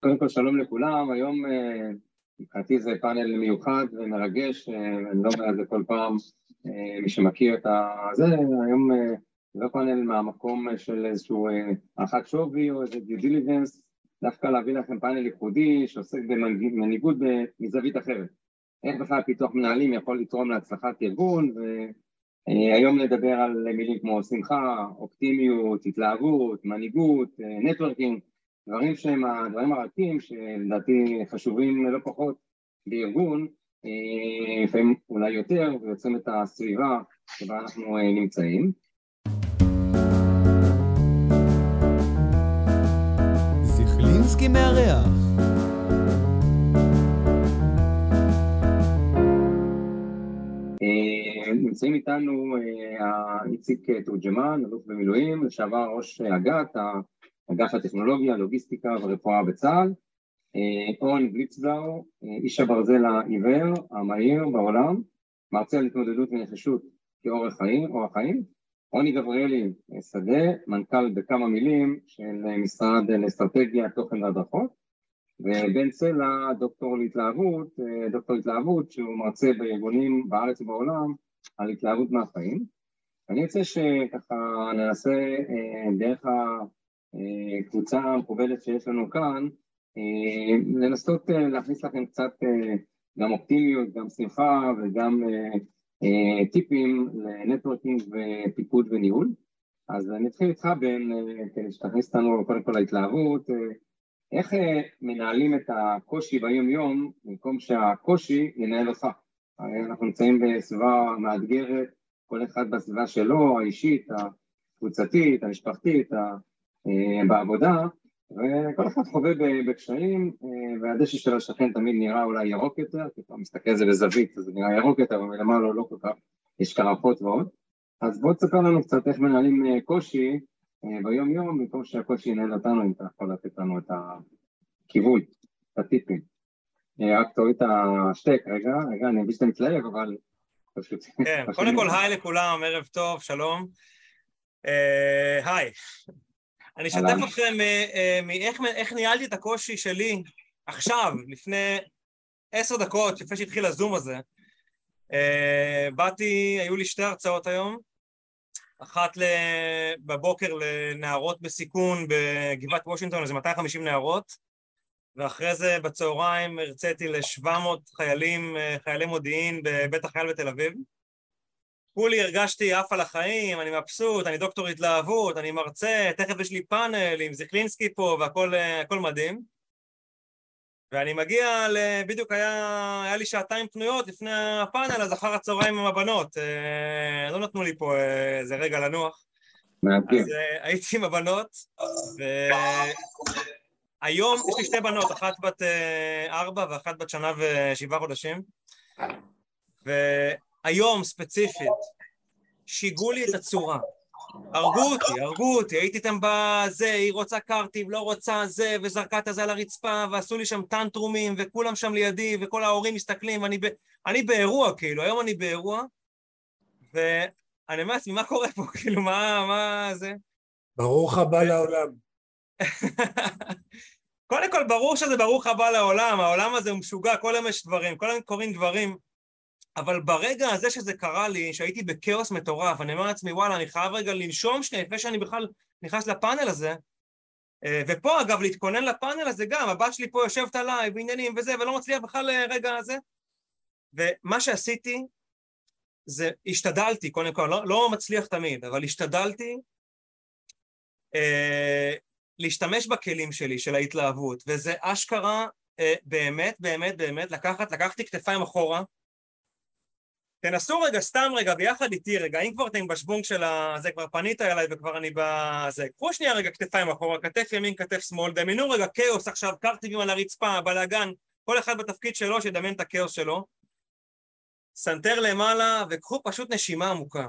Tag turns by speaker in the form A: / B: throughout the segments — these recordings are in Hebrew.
A: קודם כל שלום לכולם, היום אה, מבחינתי זה פאנל מיוחד ומרגש, אה, אני לא אומר את זה כל פעם, אה, מי שמכיר את זה, היום זה לא פאנל מהמקום של איזשהו הערכת שווי או איזה due diligence, דווקא להביא לכם פאנל ייחודי שעוסק במנהיגות מזווית אחרת. איך בכלל פיתוח מנהלים יכול לתרום להצלחת ארגון, והיום נדבר על מילים כמו שמחה, אופטימיות, התלהבות, מנהיגות, נטוורקינג, דברים שהם הדברים הרכים שלדעתי חשובים לא פחות בארגון, אה, לפעמים אולי יותר, ויוצרים את הסביבה שבה אנחנו אה, נמצאים. זיכלינסקי מארח אה, נמצאים איתנו איציק תורג'מן, אלוף במילואים, לשעבר ראש אג"ת, אגף הטכנולוגיה, לוגיסטיקה ורפואה בצה"ל, אה, אורן בליצבלאו, אה, איש הברזל העיוור, המהיר בעולם, מרצה על התמודדות ונחישות כאורח חיים, אורח חיים, רוני גבריאלי שדה, מנכ"ל בכמה מילים של משרד לאסטרטגיה, תוכן והדרכות, ובן סלע, דוקטור להתלהבות, אה, דוקטור להתלהבות שהוא מרצה בארגונים בארץ ובעולם על התלהבות מהחיים. אני רוצה שככה ננסה דרך אה, קבוצה מכובדת שיש לנו כאן, אה, לנסות אה, להכניס לכם קצת גם אופטימיות, גם שמחה וגם טיפים לנטוורקינג ופיקוד וניהול. אז אני אתחיל איתך בן, כדי שתכניס אותנו קודם כל להתלהבות, איך מנהלים את הקושי ביום יום במקום שהקושי ינהל אותך? הרי אנחנו נמצאים בסביבה מאתגרת, כל אחד בסביבה שלו, האישית, הקבוצתית, המשפחתית, אה, בעבודה, וכל אחד חווה בקשיים, אה, והדשא של השכן תמיד נראה אולי ירוק יותר, כי אתה מסתכל על זה בזווית, אז זה נראה ירוק יותר, אבל מלמעלה לא כל כך, יש קרחות ועוד. אז בוא תספר לנו קצת איך מנהלים אה, קושי ביום יום, במקום שהקושי ינהל אותנו, אם אתה יכול לתת לנו את הכיווי, את הטיפים. רק תוריד את השטק, רגע, רגע, אני מבין שאתה מתלהב, אבל
B: פשוט... כן, קודם כל היי לכולם, ערב טוב, שלום. היי, אני אשתף אתכם אה, אה, מאיך ניהלתי את הקושי שלי עכשיו, לפני עשר דקות, לפני שהתחיל הזום הזה. אה, באתי, היו לי שתי הרצאות היום, אחת בבוקר לנערות בסיכון בגבעת וושינגטון, איזה 250 נערות, ואחרי זה בצהריים הרציתי ל-700 חיילים, חיילי מודיעין בבית החייל בתל אביב. כולי הרגשתי עף על החיים, אני מבסוט, אני דוקטור התלהבות, אני מרצה, תכף יש לי פאנל עם זיכלינסקי פה והכל מדהים. ואני מגיע, ל... בדיוק היה, היה לי שעתיים פנויות לפני הפאנל, אז אחר הצהריים עם הבנות. אה, לא נתנו לי פה אה, איזה רגע לנוח. מעטים. אז אה, הייתי עם הבנות, והיום יש לי שתי בנות, אחת בת ארבע ואחת בת שנה ושבעה חודשים. ו... היום ספציפית, שיגעו לי את הצורה. הרגו אותי, הרגו אותי, הייתי איתם בזה, היא רוצה קארטיב, לא רוצה זה, וזרקה את הזה על הרצפה, ועשו לי שם טנטרומים, וכולם שם לידי, וכל ההורים מסתכלים, ואני ב... אני באירוע, כאילו, היום אני באירוע, ואני אומר לעצמי, מה קורה פה? כאילו, מה, מה זה?
C: ברוך הבא לעולם.
B: קודם כל, ברור שזה ברוך הבא לעולם, העולם הזה הוא משוגע, כל היום יש דברים, כל היום קורים דברים. אבל ברגע הזה שזה קרה לי, שהייתי בכאוס מטורף, אני אומר לעצמי, וואלה, אני חייב רגע לנשום שנייה לפני שאני בכלל נכנס לפאנל הזה. אה, ופה, אגב, להתכונן לפאנל הזה גם, הבת שלי פה יושבת עליי בעניינים וזה, ולא מצליח בכלל לרגע הזה. ומה שעשיתי, זה השתדלתי, קודם כל, לא, לא מצליח תמיד, אבל השתדלתי אה, להשתמש בכלים שלי, של ההתלהבות, וזה אשכרה אה, באמת, באמת, באמת, לקחת, לקחתי כתפיים אחורה, תנסו רגע, סתם רגע, ביחד איתי רגע, אם כבר אתם בשוונג של ה... זה כבר פנית אליי וכבר אני בזה, קחו שנייה רגע כתפיים אחורה, כתף ימין, כתף שמאל, דמיינו רגע כאוס עכשיו, קרטיבים על הרצפה, בלאגן, כל אחד בתפקיד שלו, שידמיין את הכאוס שלו. סנטר למעלה, וקחו פשוט נשימה עמוקה.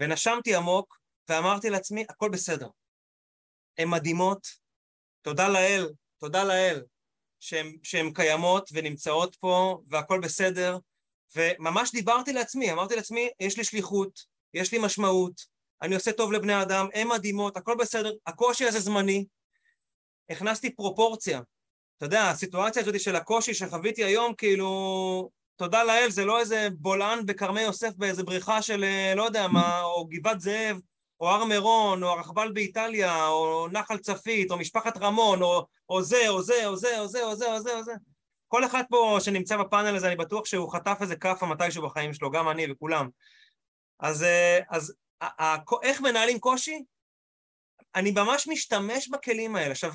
B: ונשמתי עמוק, ואמרתי לעצמי, הכל בסדר. הן מדהימות, תודה לאל, תודה לאל, שהן קיימות ונמצאות פה והכל בסדר, וממש דיברתי לעצמי, אמרתי לעצמי, יש לי שליחות, יש לי משמעות, אני עושה טוב לבני אדם, הן מדהימות, הכל בסדר, הקושי הזה זמני. הכנסתי פרופורציה. אתה יודע, הסיטואציה הזאת של הקושי שחוויתי היום, כאילו, תודה לאל, זה לא איזה בולען בכרמי יוסף באיזה בריכה של אה, לא יודע מה, או גבעת זאב, או הר מירון, או הרכבל באיטליה, או נחל צפית, או משפחת רמון, או, או זה, או זה, או זה, או זה, או זה, או זה, או זה. כל אחד פה שנמצא בפאנל הזה, אני בטוח שהוא חטף איזה כאפה מתישהו בחיים שלו, גם אני וכולם. אז, אה, אז איך מנהלים קושי? אני ממש משתמש בכלים האלה. עכשיו,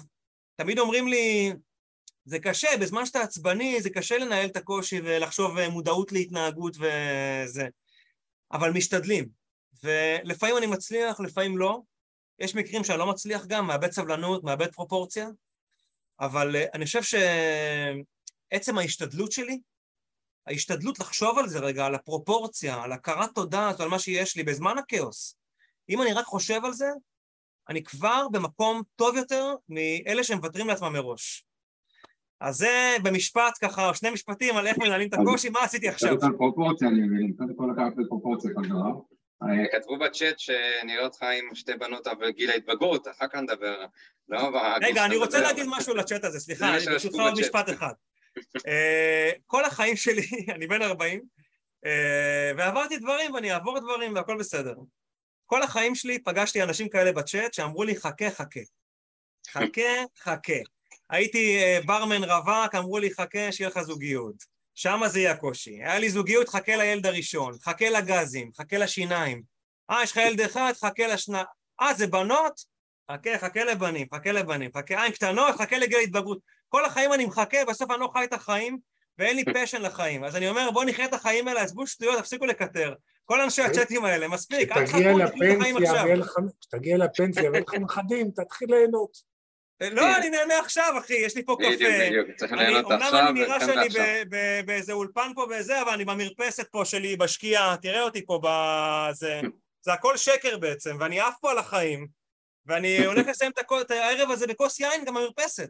B: תמיד אומרים לי, זה קשה, בזמן שאתה עצבני זה קשה לנהל את הקושי ולחשוב אה, מודעות להתנהגות וזה, אבל משתדלים. ולפעמים אני מצליח, לפעמים לא. יש מקרים שאני לא מצליח גם, מאבד סבלנות, מאבד פרופורציה, אבל אה, אני חושב שעצם ההשתדלות שלי, ההשתדלות לחשוב על זה רגע, על הפרופורציה, על הכרת תודה, על מה שיש לי בזמן הכאוס. אם אני רק חושב על זה, אני כבר במקום טוב יותר מאלה שמוותרים לעצמם מראש. אז זה במשפט ככה, שני משפטים על איך מנהלים את הקושי, מה עשיתי עכשיו?
D: קודם כל פרופורציה, אני מבין, קודם כל לקחת בפרופורציה כל דבר.
A: אה, כתבו בצ'אט שנראה אותך עם שתי בנות אבל גיל ההתבגרות, אחר כך נדבר. לא
B: רגע, אני רוצה להגיד משהו לצ'אט הזה, סליחה, אני ברשותך עוד משפט אחד. אה, כל החיים שלי, אני בן 40, אה, ועברתי דברים ואני אעבור דברים והכל בסדר. כל החיים שלי פגשתי אנשים כאלה בצ'אט שאמרו לי חכה, חכה. חכה, חכה. הייתי ברמן רווק, אמרו לי חכה שיהיה לך זוגיות. שם זה יהיה הקושי. היה לי זוגיות, חכה לילד הראשון, חכה לגזים, חכה לשיניים. אה, יש לך ילד אחד, חכה לשנה... אה, זה בנות? חכה, חכה לבנים, חכה לבנים, חכה, אה, עם קטנות, חכה לגיל התבגרות. כל החיים אני מחכה, בסוף אני לא חי את החיים, ואין לי פשן לחיים. אז אני אומר, בואו נחיה את החיים האלה, עזבו שטויות, תפסיקו לקטר. כל אנשי הצ'אטים האלה, מספיק, אל תחכו
C: לחיים עכשיו. כשתגיע לפנסיה ויהיה לך נכדים, תתחיל ליהנות.
B: לא, כן. אני נהנה עכשיו, אחי, יש לי פה קפה. בדיוק,
A: בדיוק, צריך ליהנות עכשיו,
B: אומנם אני נראה שאני באיזה אולפן פה וזה, אבל אני במרפסת פה שלי בשקיעה, תראה אותי פה בזה. זה הכל שקר בעצם, ואני עף פה על החיים, ואני הולך לסיים את הערב הזה בכוס יין גם במרפסת.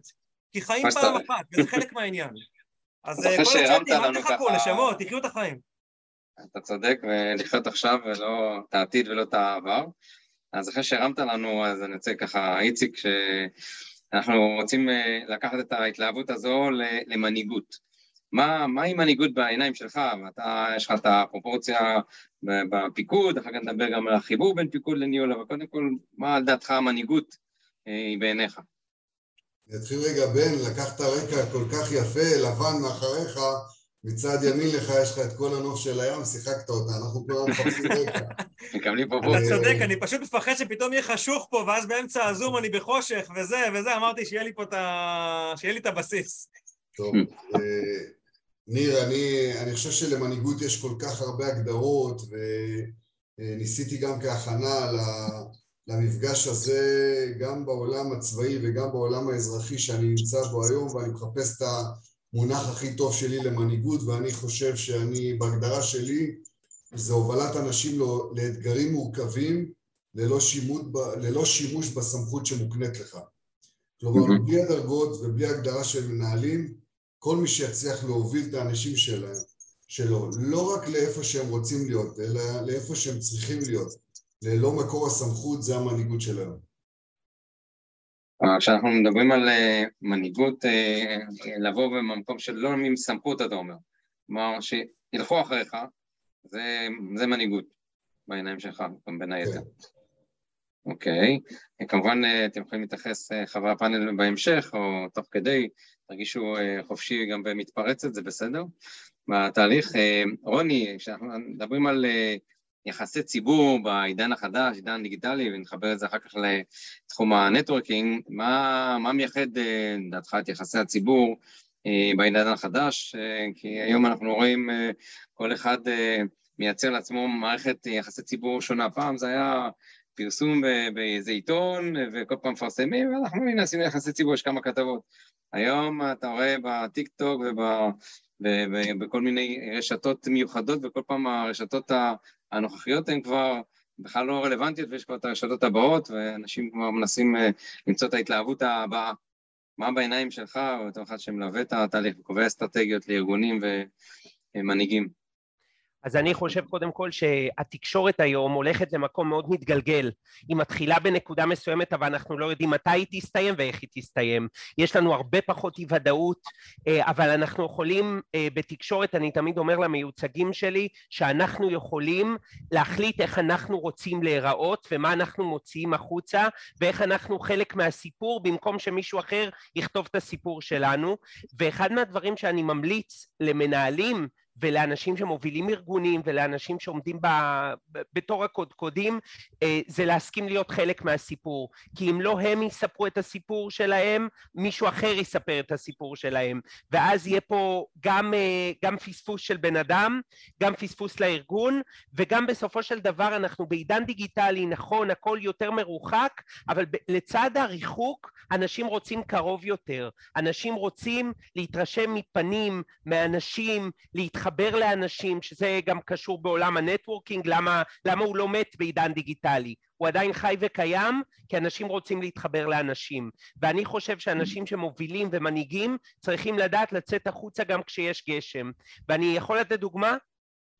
B: כי חיים פעם אחת, וזה חלק מהעניין. אז אה, כל הצ'אטים, אל תחכו לשמות, תחיו את החיים.
A: אתה צודק, ולחיות עכשיו ולא את העתיד ולא את העבר. אז אחרי שהרמת לנו, אז אני רוצה ככה, איציק, שאנחנו רוצים אה, לקחת את ההתלהבות הזו למנהיגות. מה, מהי מנהיגות בעיניים שלך? ואתה, יש לך את הפרופורציה בפיקוד, אחר כך נדבר גם על החיבור בין פיקוד לניהול, אבל קודם כל, מה על דעתך המנהיגות אה, היא בעיניך?
E: אני אתחיל רגע, בן, לקחת רקע כל כך יפה, לבן מאחריך, מצד ימין לך יש לך את כל הנוף של הים, שיחקת אותה, אנחנו כולנו מחפשים רקע.
A: מקבלים פה
B: בוס. אתה צודק, אני פשוט מפחד שפתאום יהיה חשוך פה, ואז באמצע הזום אני בחושך, וזה וזה, אמרתי שיהיה לי פה את ה... שיהיה לי את הבסיס.
E: טוב, אה, ניר, אני, אני חושב שלמנהיגות יש כל כך הרבה הגדרות, וניסיתי גם כהכנה למפגש הזה, גם בעולם הצבאי וגם בעולם האזרחי שאני נמצא בו היום, ואני מחפש את המונח הכי טוב שלי למנהיגות, ואני חושב שאני, בהגדרה שלי, זה הובלת אנשים לאתגרים מורכבים ללא שימוש, ללא שימוש בסמכות שמוקנית לך. כלומר, בלי הדרגות ובלי הגדרה של מנהלים, כל מי שיצליח להוביל את האנשים שלהם, שלו, לא רק לאיפה שהם רוצים להיות, אלא לאיפה שהם צריכים להיות, ללא מקור הסמכות, זה המנהיגות שלהם.
A: כשאנחנו מדברים על אה, מנהיגות, אה, לבוא במקום של לא עם סמכות, אתה אומר. כלומר, שילכו אחריך, זה, זה מנהיגות בעיניים שלך, בין היתר. כן. אוקיי, כמובן אה, אתם יכולים להתייחס חברי הפאנל בהמשך או תוך כדי, תרגישו חופשי גם במתפרצת, זה בסדר. בתהליך, רוני, כשאנחנו מדברים על יחסי ציבור בעידן החדש, עידן דיגיטלי, ונחבר את זה אחר כך לתחום ה networking, מה, מה מייחד לדעתך את יחסי הציבור אה, בעידן החדש? אה, כי היום אנחנו רואים אה, כל אחד מייצר לעצמו מערכת יחסי ציבור שונה. פעם זה היה פרסום באיזה עיתון, וכל פעם מפרסמים, ואנחנו מנסים יחסי ציבור, יש כמה כתבות. היום אתה רואה בטיק טוק ובכל מיני רשתות מיוחדות, וכל פעם הרשתות הנוכחיות הן כבר בכלל לא רלוונטיות ויש כבר את הרשתות הבאות ואנשים כבר מנסים אה, למצוא את ההתלהבות הבאה. מה בעיניים שלך, או בתור אחד שמלווה את התהליך וקובע אסטרטגיות לארגונים ומנהיגים?
F: אז אני חושב קודם כל שהתקשורת היום הולכת למקום מאוד מתגלגל. היא מתחילה בנקודה מסוימת, אבל אנחנו לא יודעים מתי היא תסתיים ואיך היא תסתיים. יש לנו הרבה פחות אי ודאות, אה, אבל אנחנו יכולים אה, בתקשורת, אני תמיד אומר למיוצגים שלי, שאנחנו יכולים להחליט איך אנחנו רוצים להיראות ומה אנחנו מוציאים החוצה ואיך אנחנו חלק מהסיפור במקום שמישהו אחר יכתוב את הסיפור שלנו. ואחד מהדברים שאני ממליץ למנהלים ולאנשים שמובילים ארגונים ולאנשים שעומדים ב, ב, בתור הקודקודים אה, זה להסכים להיות חלק מהסיפור. כי אם לא הם יספרו את הסיפור שלהם מישהו אחר יספר את הסיפור שלהם. ואז יהיה פה גם, אה, גם פספוס של בן אדם גם פספוס לארגון וגם בסופו של דבר אנחנו בעידן דיגיטלי נכון הכל יותר מרוחק אבל לצד הריחוק אנשים רוצים קרוב יותר. אנשים רוצים להתרשם מפנים מאנשים להתחבר להתחבר לאנשים, שזה גם קשור בעולם ה networking, למה, למה הוא לא מת בעידן דיגיטלי? הוא עדיין חי וקיים, כי אנשים רוצים להתחבר לאנשים. ואני חושב שאנשים שמובילים ומנהיגים צריכים לדעת לצאת החוצה גם כשיש גשם. ואני יכול לתת דוגמה?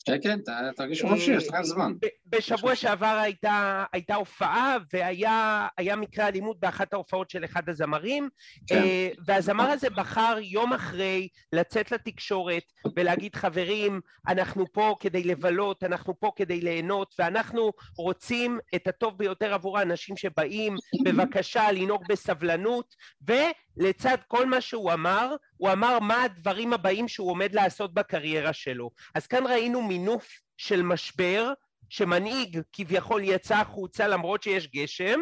A: כן, כן, תרגיש חופשי, יש לך זמן.
F: בשבוע שעבר הייתה, הייתה הופעה והיה מקרה אלימות באחת ההופעות של אחד הזמרים כן. אה, והזמר הזה בחר יום אחרי לצאת לתקשורת ולהגיד חברים אנחנו פה כדי לבלות, אנחנו פה כדי ליהנות ואנחנו רוצים את הטוב ביותר עבור האנשים שבאים בבקשה לנהוג בסבלנות ולצד כל מה שהוא אמר הוא אמר מה הדברים הבאים שהוא עומד לעשות בקריירה שלו. אז כאן ראינו מינוף של משבר שמנהיג כביכול יצא החוצה למרות שיש גשם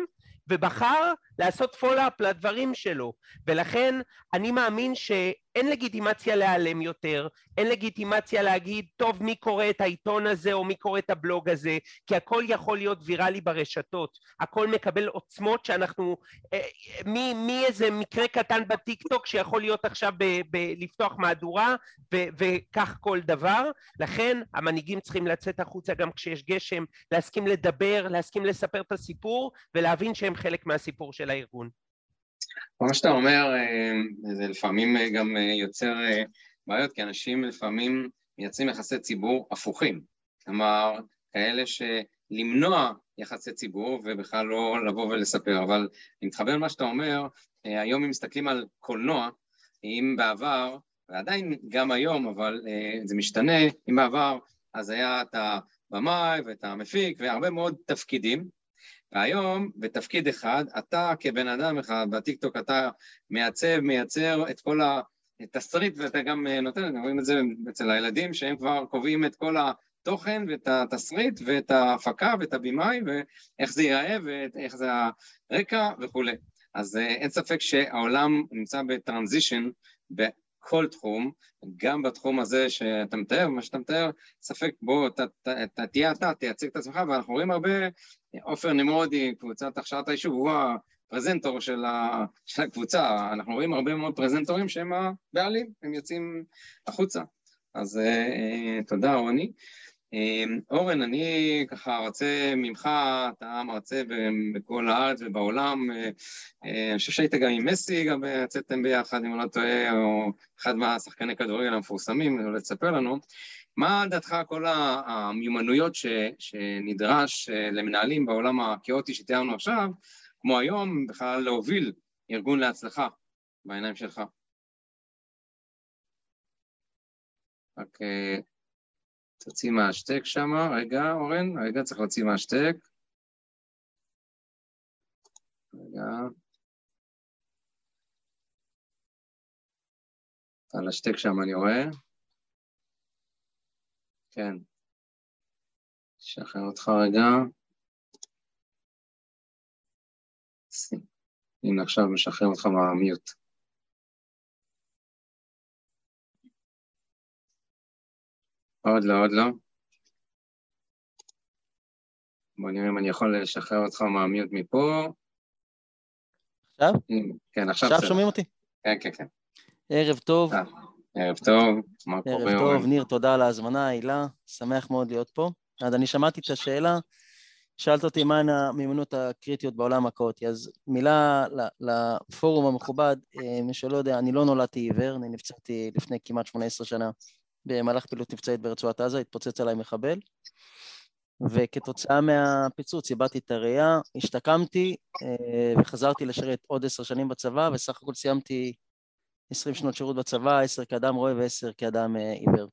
F: ובחר לעשות follow-up לדברים שלו. ולכן אני מאמין שאין לגיטימציה להיעלם יותר, אין לגיטימציה להגיד טוב מי קורא את העיתון הזה או מי קורא את הבלוג הזה? כי הכל יכול להיות ויראלי ברשתות, הכל מקבל עוצמות שאנחנו, מאיזה מקרה קטן בטיק טוק שיכול להיות עכשיו ב, ב, לפתוח מהדורה ו, וכך כל דבר, לכן המנהיגים צריכים לצאת החוצה גם כשיש גשם, להסכים לדבר, להסכים לספר את הסיפור ולהבין שהם חלק מהסיפור של של הארגון.
A: מה שאתה אומר אה, זה לפעמים אה, גם אה, יוצר בעיות, כי אנשים לפעמים מייצרים יחסי ציבור הפוכים. כלומר, כאלה שלמנוע יחסי ציבור ובכלל לא לבוא ולספר. אבל אני מתחבר למה שאתה אומר, היום אם מסתכלים על קולנוע, אם בעבר, ועדיין גם היום, אבל זה משתנה, אם בעבר אז היה את הבמאי ואת המפיק והרבה מאוד תפקידים, והיום, בתפקיד אחד, אתה כבן אדם אחד, בטיקטוק אתה מעצב, מייצר את כל התסריט, ואתה גם אה, נותן, רואים את זה אצל הילדים, שהם כבר קובעים את כל התוכן ואת התסריט ואת ההפקה ואת הבמאי, ואיך זה ייראה ואיך זה הרקע וכולי. אז אה, אין ספק שהעולם נמצא בטרנזישן בכל תחום, גם בתחום הזה שאתה מתאר, מה שאתה מתאר, ספק בוא, אתה תהיה אתה, תייצג את עצמך, ואנחנו רואים הרבה עופר נמרודי, קבוצת הכשרת היישוב, הוא הפרזנטור של, ה, של הקבוצה. אנחנו רואים הרבה מאוד פרזנטורים שהם הבעלים, הם יוצאים החוצה. אז אה, תודה, רוני. אה, אורן, אני ככה רוצה ממך, אתה מרצה בכל הארץ ובעולם, אה, אה, אני חושב שהיית גם עם מסי, גם יצאתם ביחד, אם אני לא טועה, או אחד מהשחקני כדורגל המפורסמים, אולי תספר לנו. מה דעתך כל המיומנויות ש, שנדרש אה, למנהלים בעולם הכאוטי שתיארנו עכשיו, כמו היום, בכלל להוביל ארגון להצלחה בעיניים שלך? רק אה, תוציא מהשטק שם, רגע, אורן, רגע, צריך להוציא מהשטק. רגע. על השטק שם אני רואה. כן. שחרר אותך רגע. הנה עכשיו משחרר אותך מהמיוט. עוד לא, עוד לא. בוא נראה אם אני יכול לשחרר אותך מהמיוט מפה.
G: עכשיו?
A: כן, עכשיו.
G: עכשיו שומעים אותי?
A: כן, כן, כן.
G: ערב טוב. אה.
A: ערב טוב, מה קורה?
G: ערב טוב, ניר, תודה על ההזמנה, הילה, שמח מאוד להיות פה. אז אני שמעתי את השאלה, שאלת אותי מהן המיומנות הקריטיות בעולם הקוטי, אז מילה לפורום המכובד, אה, מי שלא יודע, אני לא נולדתי עיוור, אני נפצעתי לפני כמעט 18 שנה במהלך פעילות מבצעית ברצועת עזה, התפוצץ עליי מחבל, וכתוצאה מהפיצוץ איבדתי את הראייה, השתקמתי אה, וחזרתי לשרת עוד עשר שנים בצבא, וסך הכל סיימתי עשרים שנות שירות בצבא, עשר כאדם רואה ועשר כאדם אה, עיוור.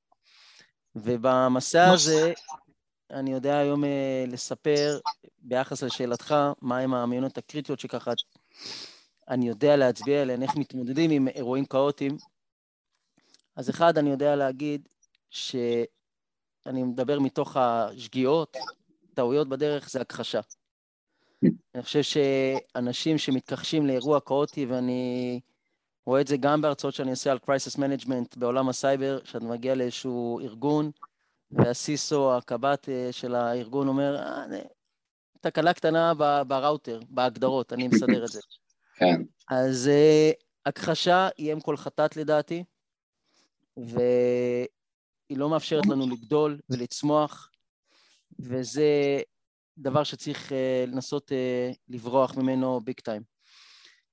G: ובמסע הזה אני יודע היום אה, לספר ביחס לשאלתך, מהם המיונות הקריטיות שככה אני יודע להצביע עליהן, איך מתמודדים עם אירועים כאוטיים. אז אחד, אני יודע להגיד שאני מדבר מתוך השגיאות, טעויות בדרך, זה הכחשה. אני חושב שאנשים שמתכחשים לאירוע כאוטי, ואני רואה את זה גם בהרצאות שאני עושה על crisis management בעולם הסייבר, כשאתה מגיע לאיזשהו ארגון, והסיסו, הקב"ט אה, של הארגון אומר, אה, תקלה קטנה בראוטר, בהגדרות, אני מסדר את זה.
A: כן.
G: אז אה, הכחשה היא אם כל חטאת לדעתי, והיא לא מאפשרת לנו לגדול ולצמוח, וזה דבר שצריך לנסות לברוח ממנו ביג טיים.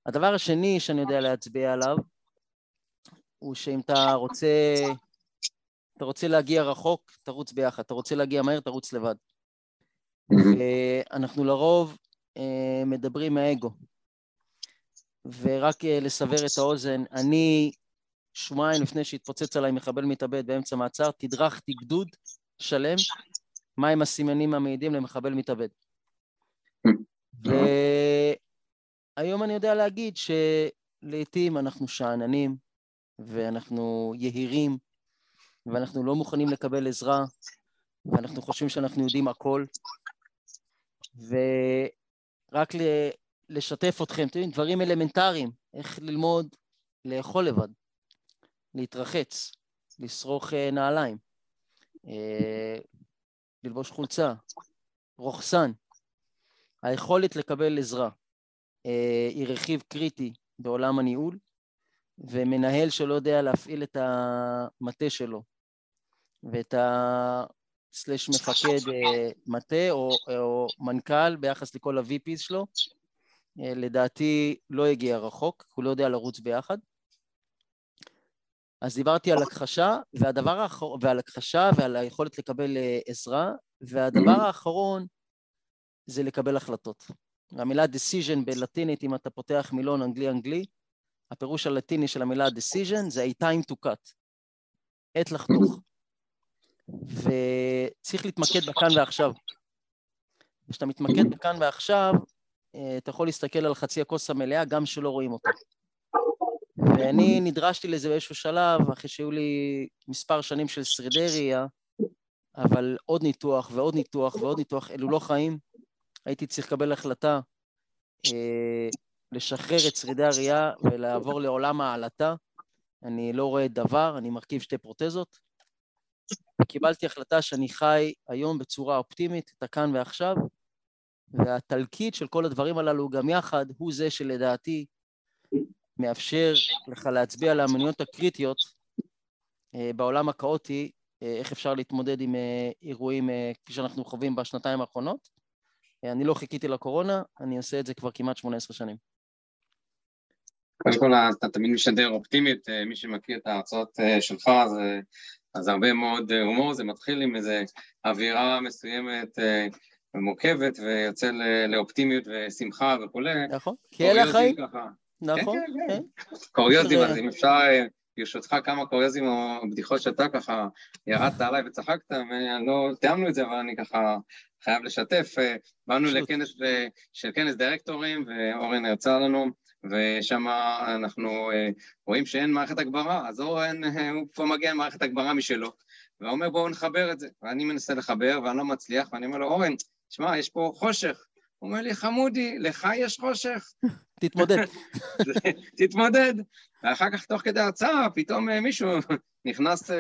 G: הדבר השני שאני יודע להצביע עליו, הוא שאם אתה רוצה אתה רוצה להגיע רחוק, תרוץ ביחד. אתה רוצה להגיע מהר, תרוץ לבד. ואנחנו לרוב אה, מדברים מהאגו. ורק אה, לסבר את האוזן, אני שבועיים לפני שהתפוצץ עליי מחבל מתאבד באמצע מעצר, תדרכתי גדוד שלם מהם הסימנים המעידים למחבל מתאבד. והיום אני יודע להגיד שלעיתים אנחנו שאננים ואנחנו יהירים ואנחנו לא מוכנים לקבל עזרה, ואנחנו חושבים שאנחנו יודעים הכל. ורק לשתף אתכם, אתם יודעים, דברים אלמנטריים, איך ללמוד לאכול לבד, להתרחץ, לשרוך אה, נעליים, אה, ללבוש חולצה, רוכסן. היכולת לקבל עזרה אה, היא רכיב קריטי בעולם הניהול, ומנהל שלא יודע להפעיל את המטה שלו ואת ה... סלש מפקד מטה או, או מנכ"ל ביחס לכל ה-VPs שלו, לדעתי לא יגיע רחוק, הוא לא יודע לרוץ ביחד. אז דיברתי על הכחשה, והדבר האחרון, ועל הכחשה ועל היכולת לקבל אה, עזרה, והדבר האחרון זה לקבל החלטות. המילה decision בלטינית, אם אתה פותח מילון אנגלי-אנגלי, הפירוש הלטיני של המילה decision זה a time to cut, עת לחתוך. וצריך להתמקד בכאן ועכשיו. כשאתה מתמקד בכאן ועכשיו, אה, אתה יכול להסתכל על חצי הכוס המלאה גם שלא רואים אותה. ואני נדרשתי לזה באיזשהו שלב, אחרי שהיו לי מספר שנים של שרידי ראייה, אבל עוד ניתוח ועוד ניתוח ועוד ניתוח, אלו לא חיים. הייתי צריך לקבל החלטה אה, לשחרר את שרידי הראייה ולעבור לעולם העלטה. אני לא רואה דבר, אני מרכיב שתי פרוטזות. וקיבלתי החלטה שאני חי היום בצורה אופטימית, את הכאן ועכשיו, והתלקיט של כל הדברים הללו גם יחד הוא זה שלדעתי מאפשר לך להצביע על האמנויות הקריטיות אה, בעולם הכאוטי, אה, איך אפשר להתמודד עם אה, אירועים כפי שאנחנו חווים בשנתיים האחרונות. אני לא חיכיתי לקורונה, אני עושה את זה כבר כמעט 18 שנים.
A: קודם כל, אתה תמיד משדר אופטימית, מי שמכיר את ההרצאות שלך, זה אז הרבה מאוד הומור, זה מתחיל עם איזו אווירה מסוימת אה, מורכבת ויוצא לאופטימיות ושמחה וכולי.
G: נכון, כי אלה החיים.
A: נכון, כן. כן, כן. כן. קוריוזים, אז אם אפשר, אה, ברשותך כמה קוריוזים או בדיחות שאתה ככה ירדת עליי וצחקת, ולא תיאמנו את זה, אבל אני ככה חייב לשתף. באנו לכנס של כנס דירקטורים, ואורן הרצה לנו. ושם אנחנו אה, רואים שאין מערכת הגברה, אז אורן, אה, הוא כבר מגיע עם מערכת הגברה משלו, והוא אומר בואו נחבר את זה, ואני מנסה לחבר ואני לא מצליח, ואני אומר לו, אורן, שמע, יש פה חושך. הוא אומר לי, חמודי, לך יש חושך?
G: תתמודד.
A: תתמודד. ואחר כך, תוך כדי ההרצאה, פתאום אה, מישהו נכנס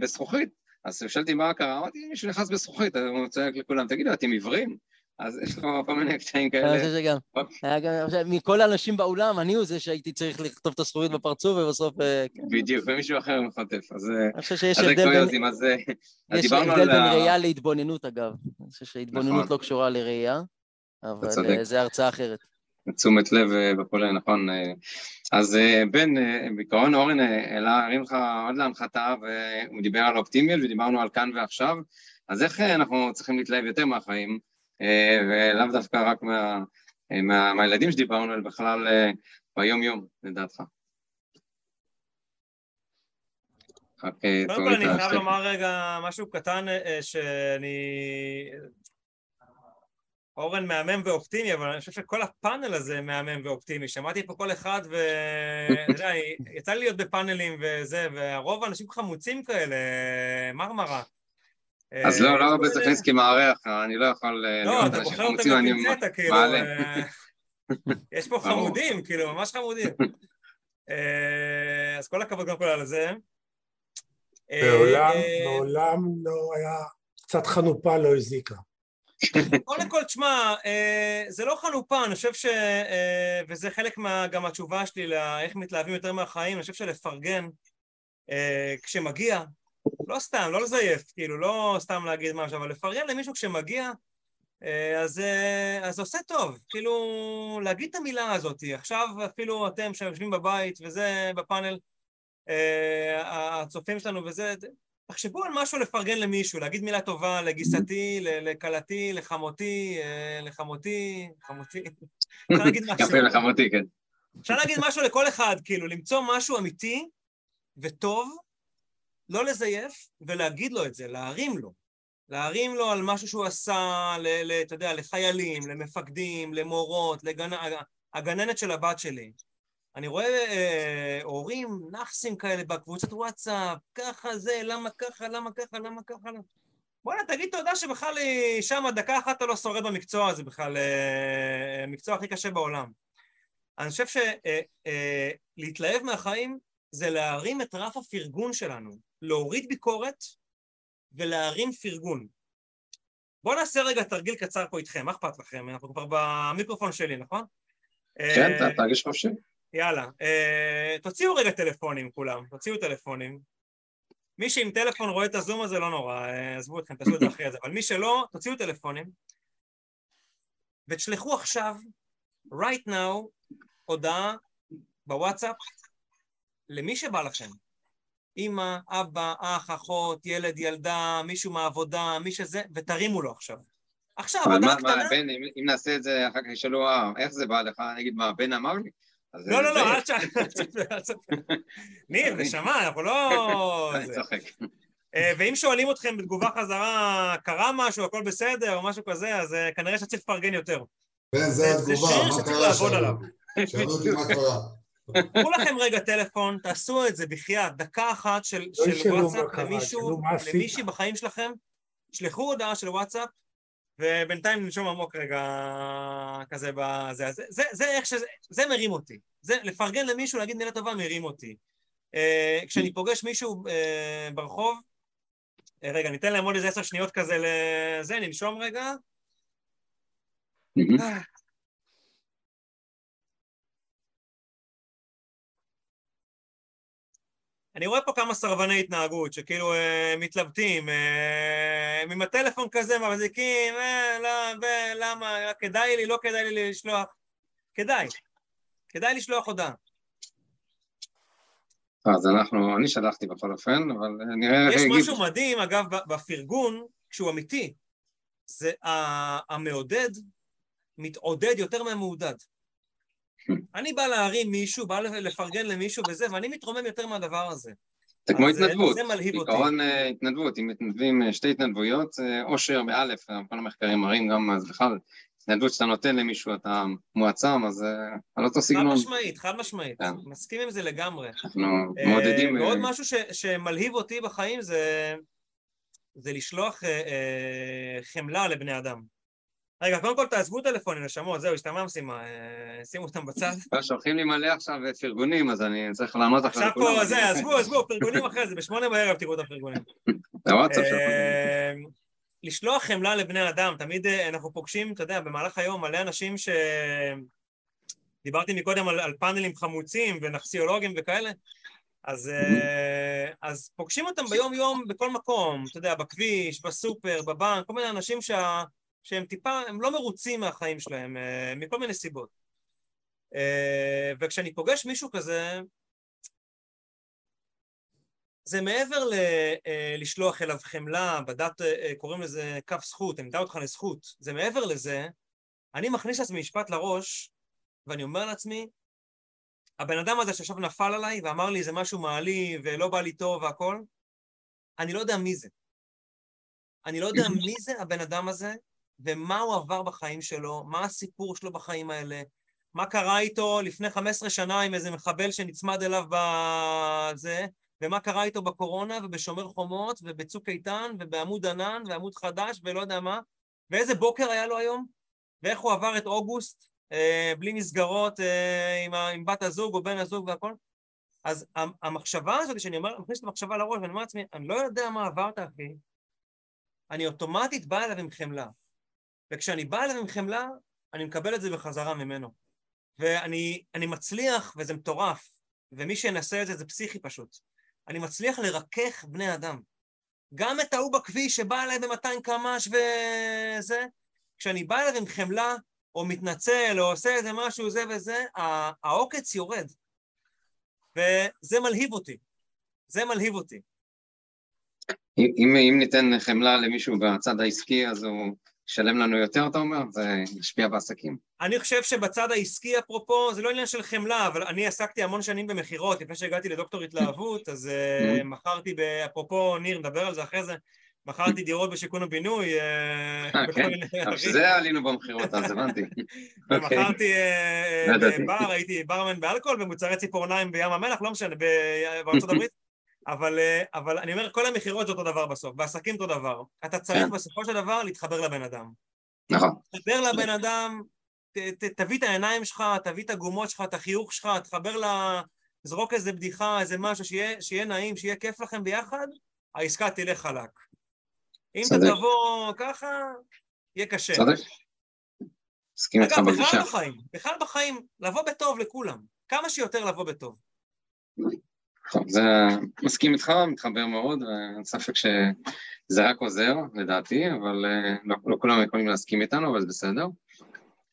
A: בזכוכית, אז שאלתי מה קרה, אמרתי, מישהו נכנס בזכוכית, הוא צועק לכולם, תגידו, אתם עיוורים? אז יש לו כל מיני קטעים כאלה. אני חושב
G: שגם. אוקיי. מכל האנשים באולם, אני הוא זה שהייתי צריך לכתוב את הזכורית בפרצוף, ובסוף... אה,
A: כן. בדיוק, ומישהו אחר מחטף. אז אה,
G: אני חושב שיש הבדל בין... אה, יש הבדל בין ראייה להתבוננות, אגב. אני חושב שהתבוננות נכון. לא קשורה לראייה, אבל זו הרצאה אחרת.
A: תשומת לב וכולי, נכון. אז בן, בעיקרון אורן העלה, הרים לך עוד להנחתה, והוא דיבר על אופטימיות ודיברנו על כאן ועכשיו, אז איך אנחנו צריכים להתלהב יותר מהחיים, ולאו דווקא רק מה, מה, מהילדים שדיברנו, אלא בכלל ביום-יום, לדעתך?
B: קודם כל אני חייב לומר רגע משהו קטן שאני אורן מהמם ואופטימי, אבל אני חושב שכל הפאנל הזה מהמם ואופטימי. שמעתי פה כל אחד ו... אתה יודע, יצא לי להיות בפאנלים וזה, והרוב האנשים חמוצים כאלה, מרמרה.
A: אז לא, לא בזכניסקי מארח, אני לא יכול...
B: לא, אתה בוחר אותם בפינצטה, כאילו. יש פה חמודים, כאילו, ממש חמודים. אז כל הכבוד גם כל על זה.
C: מעולם לא היה, קצת חנופה לא הזיקה.
B: קודם כל, תשמע, זה לא חנופה, אני חושב ש... וזה חלק גם מהתשובה שלי לאיך מתלהבים יותר מהחיים, אני חושב שלפרגן כשמגיע, לא סתם, לא לזייף, כאילו, לא סתם להגיד משהו, אבל לפרגן למישהו כשמגיע, אז זה עושה טוב, כאילו, להגיד את המילה הזאת. עכשיו אפילו אתם שיושבים בבית וזה בפאנל, הצופים שלנו וזה, תחשבו על משהו לפרגן למישהו, להגיד מילה טובה לגיסתי, לכלתי, לחמותי, לחמותי, חמותי. אפשר להגיד משהו.
A: יפה, לחמותי, כן.
B: אפשר להגיד משהו לכל אחד, כאילו, למצוא משהו אמיתי וטוב, לא לזייף, ולהגיד לו את זה, להרים לו. להרים לו על משהו שהוא עשה, אתה יודע, לחיילים, למפקדים, למורות, הגננת של הבת שלי. אני רואה אה, הורים נאחסים כאלה בקבוצת וואטסאפ, ככה זה, למה ככה, למה ככה, למה ככה. בוא'נה, תגיד תודה שבכלל היא שם דקה אחת אתה לא שורד במקצוע הזה בכלל, אה, המקצוע הכי קשה בעולם. אני חושב שלהתלהב אה, אה, מהחיים זה להרים את רף הפרגון שלנו, להוריד ביקורת ולהרים פרגון. בואו נעשה רגע תרגיל קצר פה איתכם, מה אכפת לכם? אנחנו כבר במיקרופון שלי, נכון?
A: כן, אה, תרגיש חופשי.
B: יאללה, אה, תוציאו רגע טלפונים כולם, תוציאו טלפונים. מי שעם טלפון רואה את הזום הזה לא נורא, אה, עזבו אתכם, תעשו את זה אחרי זה, אבל מי שלא, תוציאו טלפונים ותשלחו עכשיו, right now, הודעה בוואטסאפ למי שבא לכם. אמא, אבא, אח, אחות, ילד, ילדה, מישהו מהעבודה, מי שזה, ותרימו לו עכשיו. עכשיו, הודעה קטנה...
A: אבל מה, בן, אם נעשה את זה, אחר כך ישאלו, אה, איך זה בא לך? אני אגיד, מה, בן אמר לי?
B: לא, לא, לא, אל תספר. ניר, נשמה, אנחנו לא...
A: אני צוחק.
B: אה, ואם שואלים אתכם בתגובה חזרה, קרה משהו, הכל בסדר, או משהו כזה, אז אה, כנראה שצריך לפרגן יותר.
E: כן, זה התגובה, מה קרה שם?
B: שאלו אותי מה קרה. קחו לכם רגע טלפון, תעשו את זה בחייאת, דקה אחת של לא וואטסאפ למישהו, למישהי בחיים שלכם, שלחו הודעה של וואטסאפ, ובינתיים ננשום עמוק רגע כזה בזה. זה, זה, זה איך שזה, זה מרים אותי. זה, לפרגן למישהו, להגיד מילה טובה, מרים אותי. Uh, כשאני פוגש מישהו uh, ברחוב, uh, רגע, ניתן להם עוד איזה עשר שניות כזה לזה, ננשום רגע. אני רואה פה כמה סרבני התנהגות שכאילו אה, מתלבטים, אה, עם הטלפון כזה מחזיקים, אה, לא, ב, למה, כדאי לי, לא כדאי לי לשלוח, כדאי, כדאי לשלוח הודעה.
A: אז אנחנו, אני שלחתי בכל אופן, אבל נראה.
B: יש משהו מדהים, אגב, בפרגון, כשהוא אמיתי, זה המעודד מתעודד יותר מהמעודד. אני בא להרים מישהו, בא לפרגן למישהו וזה, ואני מתרומם יותר מהדבר הזה.
A: זה כמו התנדבות, מלהיב אותי. בעיקרון אה, התנדבות, אם מתנדבים אה, שתי התנדבויות, אושר באלף, כל המחקרים מראים גם אז בכלל, התנדבות שאתה נותן למישהו, אתה מועצם, אז אה, על אותו סגנון.
B: חד משמעית, חד משמעית, כן. מסכים עם זה לגמרי.
A: אנחנו מעודדים...
B: ועוד משהו שמלהיב אותי בחיים זה, זה לשלוח חמלה לבני אדם. רגע, קודם כל תעזבו טלפונים, נשמות, זהו, השתמעה המשימה, אה, שימו אותם בצד.
A: לא, שולחים לי מלא עכשיו פרגונים, אז אני צריך לענות אחרי
B: לכולם. עכשיו פה, זה, עזבו, עזבו, פרגונים אחרי זה, בשמונה בערב תראו את הפרגונים.
A: אה,
B: לשלוח חמלה לבני אדם, תמיד אה, אנחנו פוגשים, אתה יודע, במהלך היום מלא אנשים ש... דיברתי מקודם על, על פאנלים חמוצים ונפסיולוגים וכאלה, אז, אז פוגשים אותם ביום-יום בכל מקום, אתה יודע, בכביש, בסופר, בבנק, כל מיני אנשים שה... שהם טיפה, הם לא מרוצים מהחיים שלהם, אה, מכל מיני סיבות. אה, וכשאני פוגש מישהו כזה, זה מעבר ל, אה, לשלוח אליו חמלה, בדת קוראים לזה כף זכות, אני מדע אותך לזכות, זה מעבר לזה, אני מכניס לעצמי משפט לראש, ואני אומר לעצמי, הבן אדם הזה שעכשיו נפל עליי ואמר לי זה משהו מעליב ולא בא לי טוב והכל, אני לא יודע מי זה. אני לא יודע מי זה הבן אדם הזה ומה הוא עבר בחיים שלו, מה הסיפור שלו בחיים האלה, מה קרה איתו לפני 15 שנה עם איזה מחבל שנצמד אליו בזה, ומה קרה איתו בקורונה ובשומר חומות ובצוק איתן ובעמוד ענן ועמוד חדש ולא יודע מה, ואיזה בוקר היה לו היום, ואיך הוא עבר את אוגוסט אה, בלי מסגרות אה, עם, עם בת הזוג או בן הזוג והכל. אז המחשבה הזאת, שאני אומר, מכניס את המחשבה לראש ואני אומר לעצמי, אני לא יודע מה עברת, אחי, אני אוטומטית בא אליו עם חמלה. וכשאני בא אליו עם חמלה, אני מקבל את זה בחזרה ממנו. ואני מצליח, וזה מטורף, ומי שינסה את זה זה פסיכי פשוט. אני מצליח לרכך בני אדם. גם את ההוא בכביש שבא אליי ב-200 קמ"ש וזה, כשאני בא אליו עם חמלה, או מתנצל, או עושה איזה משהו, זה וזה, העוקץ יורד. וזה מלהיב אותי. זה מלהיב אותי.
A: אם, אם ניתן חמלה למישהו בצד העסקי, אז הוא ישלם לנו יותר, אתה אומר? זה ישפיע בעסקים.
B: אני חושב שבצד העסקי, אפרופו, זה לא עניין של חמלה, אבל אני עסקתי המון שנים במכירות, לפני שהגעתי לדוקטור התלהבות, אז uh, מכרתי, אפרופו, ניר, נדבר על זה אחרי זה, מכרתי דירות בשיכון ובינוי.
A: אה, כן, בשביל זה עלינו במכירות, אז הבנתי.
B: ומכרתי אוקיי. בר, הייתי ברמן באלכוהול ומוצרי ציפורניים בים המלח, לא משנה, בארצות הברית. אבל, אבל אני אומר, כל המכירות זה אותו דבר בסוף, בעסקים אותו דבר. אתה צריך כן. בסופו של דבר להתחבר לבן אדם.
A: נכון.
B: תחבר לבן אדם, ת, ת, תביא את העיניים שלך, תביא את הגומות שלך, את החיוך שלך, תחבר ל... זרוק איזה בדיחה, איזה משהו, שיהיה, שיהיה נעים, שיהיה כיף לכם ביחד, העסקה תלך חלק. אם אתה תבוא ככה, יהיה קשה.
A: צודק. מסכים איתך
B: בגישה. אגב, בכלל בחיים, בכלל בחיים, לבוא בטוב לכולם. כמה שיותר לבוא בטוב.
A: טוב, זה מסכים איתך, מתחבר מאוד, ואין ספק שזה רק עוזר, לדעתי, אבל אה, לא, לא כולם יכולים להסכים איתנו, אבל זה בסדר.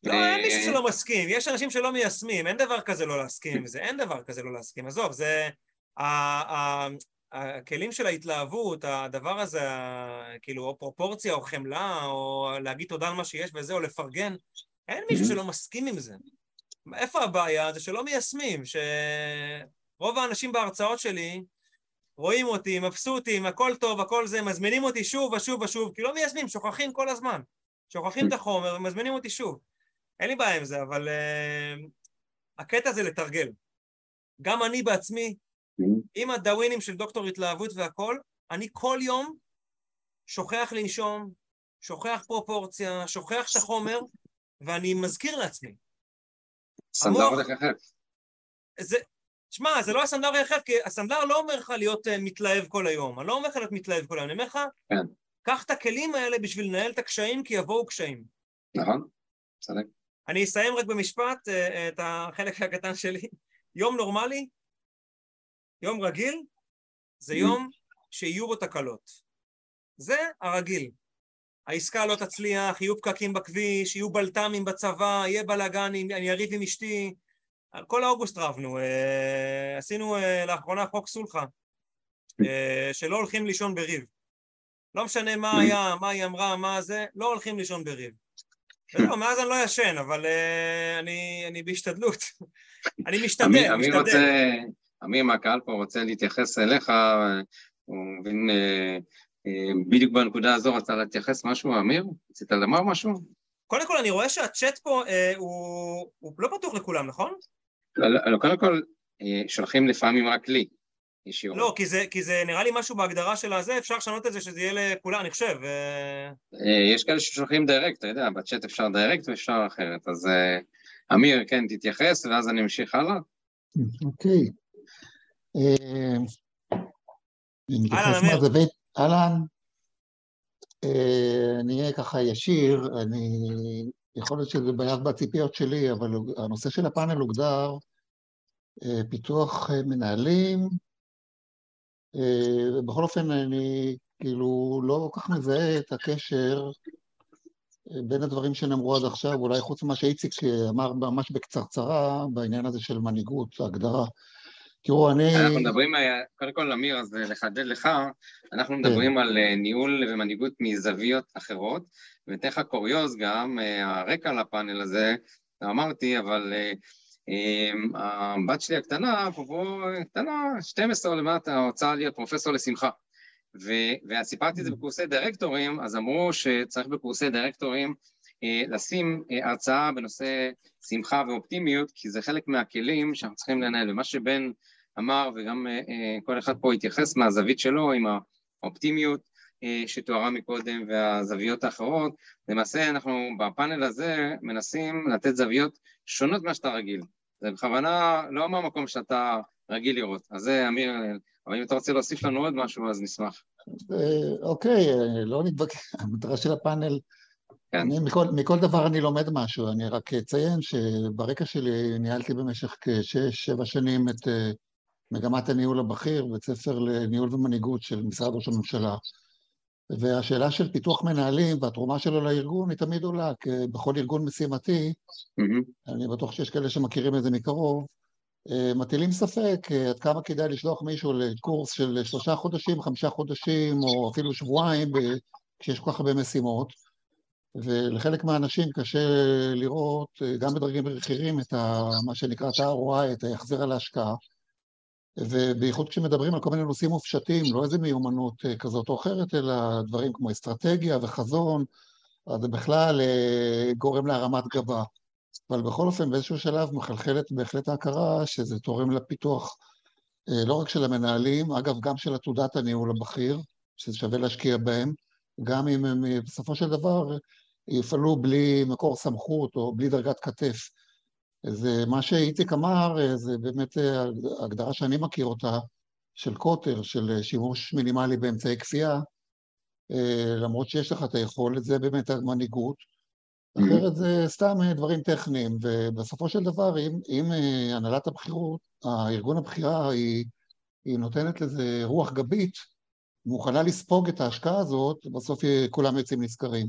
B: לא, אין מישהו שלא מסכים, יש אנשים שלא מיישמים, אין דבר כזה לא להסכים עם זה, אין דבר כזה לא להסכים. עזוב, זה... הכלים של ההתלהבות, הדבר הזה, כאילו, או פרופורציה, או חמלה, או להגיד תודה על מה שיש וזה, או לפרגן, אין מישהו שלא מסכים עם זה. איפה הבעיה? זה שלא מיישמים, שרוב האנשים בהרצאות שלי רואים אותי, מבסוטים, הכל טוב, הכל זה, מזמינים אותי שוב ושוב ושוב, כי לא מיישמים, שוכחים כל הזמן. שוכחים את החומר ומזמינים אותי שוב. אין לי בעיה עם זה, אבל uh, הקטע זה לתרגל. גם אני בעצמי עם הדאווינים של דוקטור התלהבות והכל, אני כל יום שוכח לנשום, שוכח פרופורציה, שוכח את החומר, ואני מזכיר לעצמי.
A: סנדלר יחף.
B: זה, שמע, זה לא הסנדלר היחף, כי הסנדלר לא אומר לך להיות uh, מתלהב כל היום. אני לא אומר לך להיות מתלהב כל היום, אני אומר לך, כן. קח את הכלים האלה בשביל לנהל את הקשיים, כי יבואו קשיים.
A: נכון, צודק.
B: אני אסיים רק במשפט uh, את החלק הקטן שלי. יום נורמלי יום רגיל זה יום שיהיו בו תקלות. זה הרגיל. העסקה לא תצליח, יהיו פקקים בכביש, יהיו בלת"מים בצבא, יהיה בלאגן, אני אריב עם אשתי. כל האוגוסט רבנו. אה, עשינו אה, לאחרונה חוק סולחה, אה, שלא הולכים לישון בריב. לא משנה מה היה, מה היא אמרה, מה זה, לא הולכים לישון בריב. וזהו, מאז אני לא ישן, אבל אני, אני בהשתדלות. אני משתדל, משתדל.
A: אמיר מהקהל פה רוצה להתייחס אליך, הוא מבין בדיוק בנקודה הזו רצה להתייחס משהו, אמיר? רצית לומר משהו?
B: קודם כל אני רואה שהצ'אט פה אה, הוא, הוא לא פתוח לכולם, נכון?
A: לא, לא, קודם כל שולחים לפעמים רק לי.
B: ישירות. לא, כי זה, כי זה נראה לי משהו בהגדרה של הזה, אפשר לשנות את זה שזה יהיה לכולם, אני חושב.
A: יש כאלה ששולחים דירקט, אתה יודע, בצ'אט אפשר דירקט ואפשר אחרת. אז אמיר, כן, תתייחס, ואז אני אמשיך הלאה.
H: אוקיי. אה, אהלן, אה, אני אהיה ככה ישיר, אני, יכול להיות שזה בעיה בציפיות שלי, אבל הנושא של הפאנל הוגדר אה, פיתוח מנהלים, ובכל אופן אני כאילו לא כל כך מזהה את הקשר בין הדברים שנאמרו עד עכשיו, אולי חוץ ממה שאיציק אמר ממש בקצרצרה, בעניין הזה של מנהיגות, הגדרה. תראו, אני...
A: אנחנו מדברים, קודם כל, אמיר, אז לחדד לך, אנחנו כן. מדברים על אה, ניהול ומנהיגות מזוויות אחרות, ואתן לך קוריוז גם, אה, הרקע לפאנל הזה, אמרתי, אבל אה, הבת שלי הקטנה, אפרופו קטנה, 12 למטה, רוצה להיות פרופסור לשמחה. וסיפרתי את זה בקורסי דירקטורים, אז אמרו שצריך בקורסי דירקטורים לשים הרצאה בנושא שמחה ואופטימיות, כי זה חלק מהכלים שאנחנו צריכים לנהל, ומה שבן אמר, וגם אה, אה, כל אחד פה התייחס מהזווית שלו עם האופטימיות אה, שתוארה מקודם והזוויות האחרות, למעשה אנחנו בפאנל הזה מנסים לתת זוויות שונות ממה שאתה רגיל. זה בכוונה לא מהמקום שאתה רגיל לראות. אז זה אמיר, אבל אם אתה רוצה להוסיף לנו עוד משהו, אז נשמח.
H: אוקיי, לא נתווכח, המטרה של הפאנל כן. אני, מכל, מכל דבר אני לומד משהו, אני רק אציין שברקע שלי ניהלתי במשך כשש-שבע שנים את מגמת הניהול הבכיר, בית ספר לניהול ומנהיגות של משרד ראש הממשלה. והשאלה של פיתוח מנהלים והתרומה שלו לארגון היא תמיד עולה, כי בכל ארגון משימתי, mm-hmm. אני בטוח שיש כאלה שמכירים את זה מקרוב, אה, מטילים ספק אה, עד כמה כדאי לשלוח מישהו לקורס של שלושה חודשים, חמישה חודשים, או אפילו שבועיים, כשיש כל כך הרבה משימות. ולחלק מהאנשים קשה לראות, אה, גם בדרגים בכירים, את ה, מה שנקרא את ה-ROI, את ההחזר על ההשקעה. ובייחוד כשמדברים על כל מיני נושאים מופשטים, לא איזה מיומנות אה, כזאת או אחרת, אלא דברים כמו אסטרטגיה וחזון, אז זה בכלל אה, גורם להרמת גבה. אבל בכל אופן, באיזשהו שלב מחלחלת בהחלט ההכרה שזה תורם לפיתוח אה, לא רק של המנהלים, אגב, גם של עתודת הניהול הבכיר, שזה שווה להשקיע בהם, גם אם הם בסופו של דבר יפעלו בלי מקור סמכות או בלי דרגת כתף. זה מה שאיציק אמר, זה באמת הגדרה שאני מכיר אותה, של קוטר, של שימוש מינימלי באמצעי כפייה, למרות שיש לך את היכולת, זה באמת המנהיגות. אחרת זה סתם דברים טכניים, ובסופו של דבר, אם, אם הנהלת הבחירות, הארגון הבחירה, היא, היא נותנת לזה רוח גבית, מוכנה לספוג את ההשקעה הזאת, בסוף כולם יוצאים נשכרים.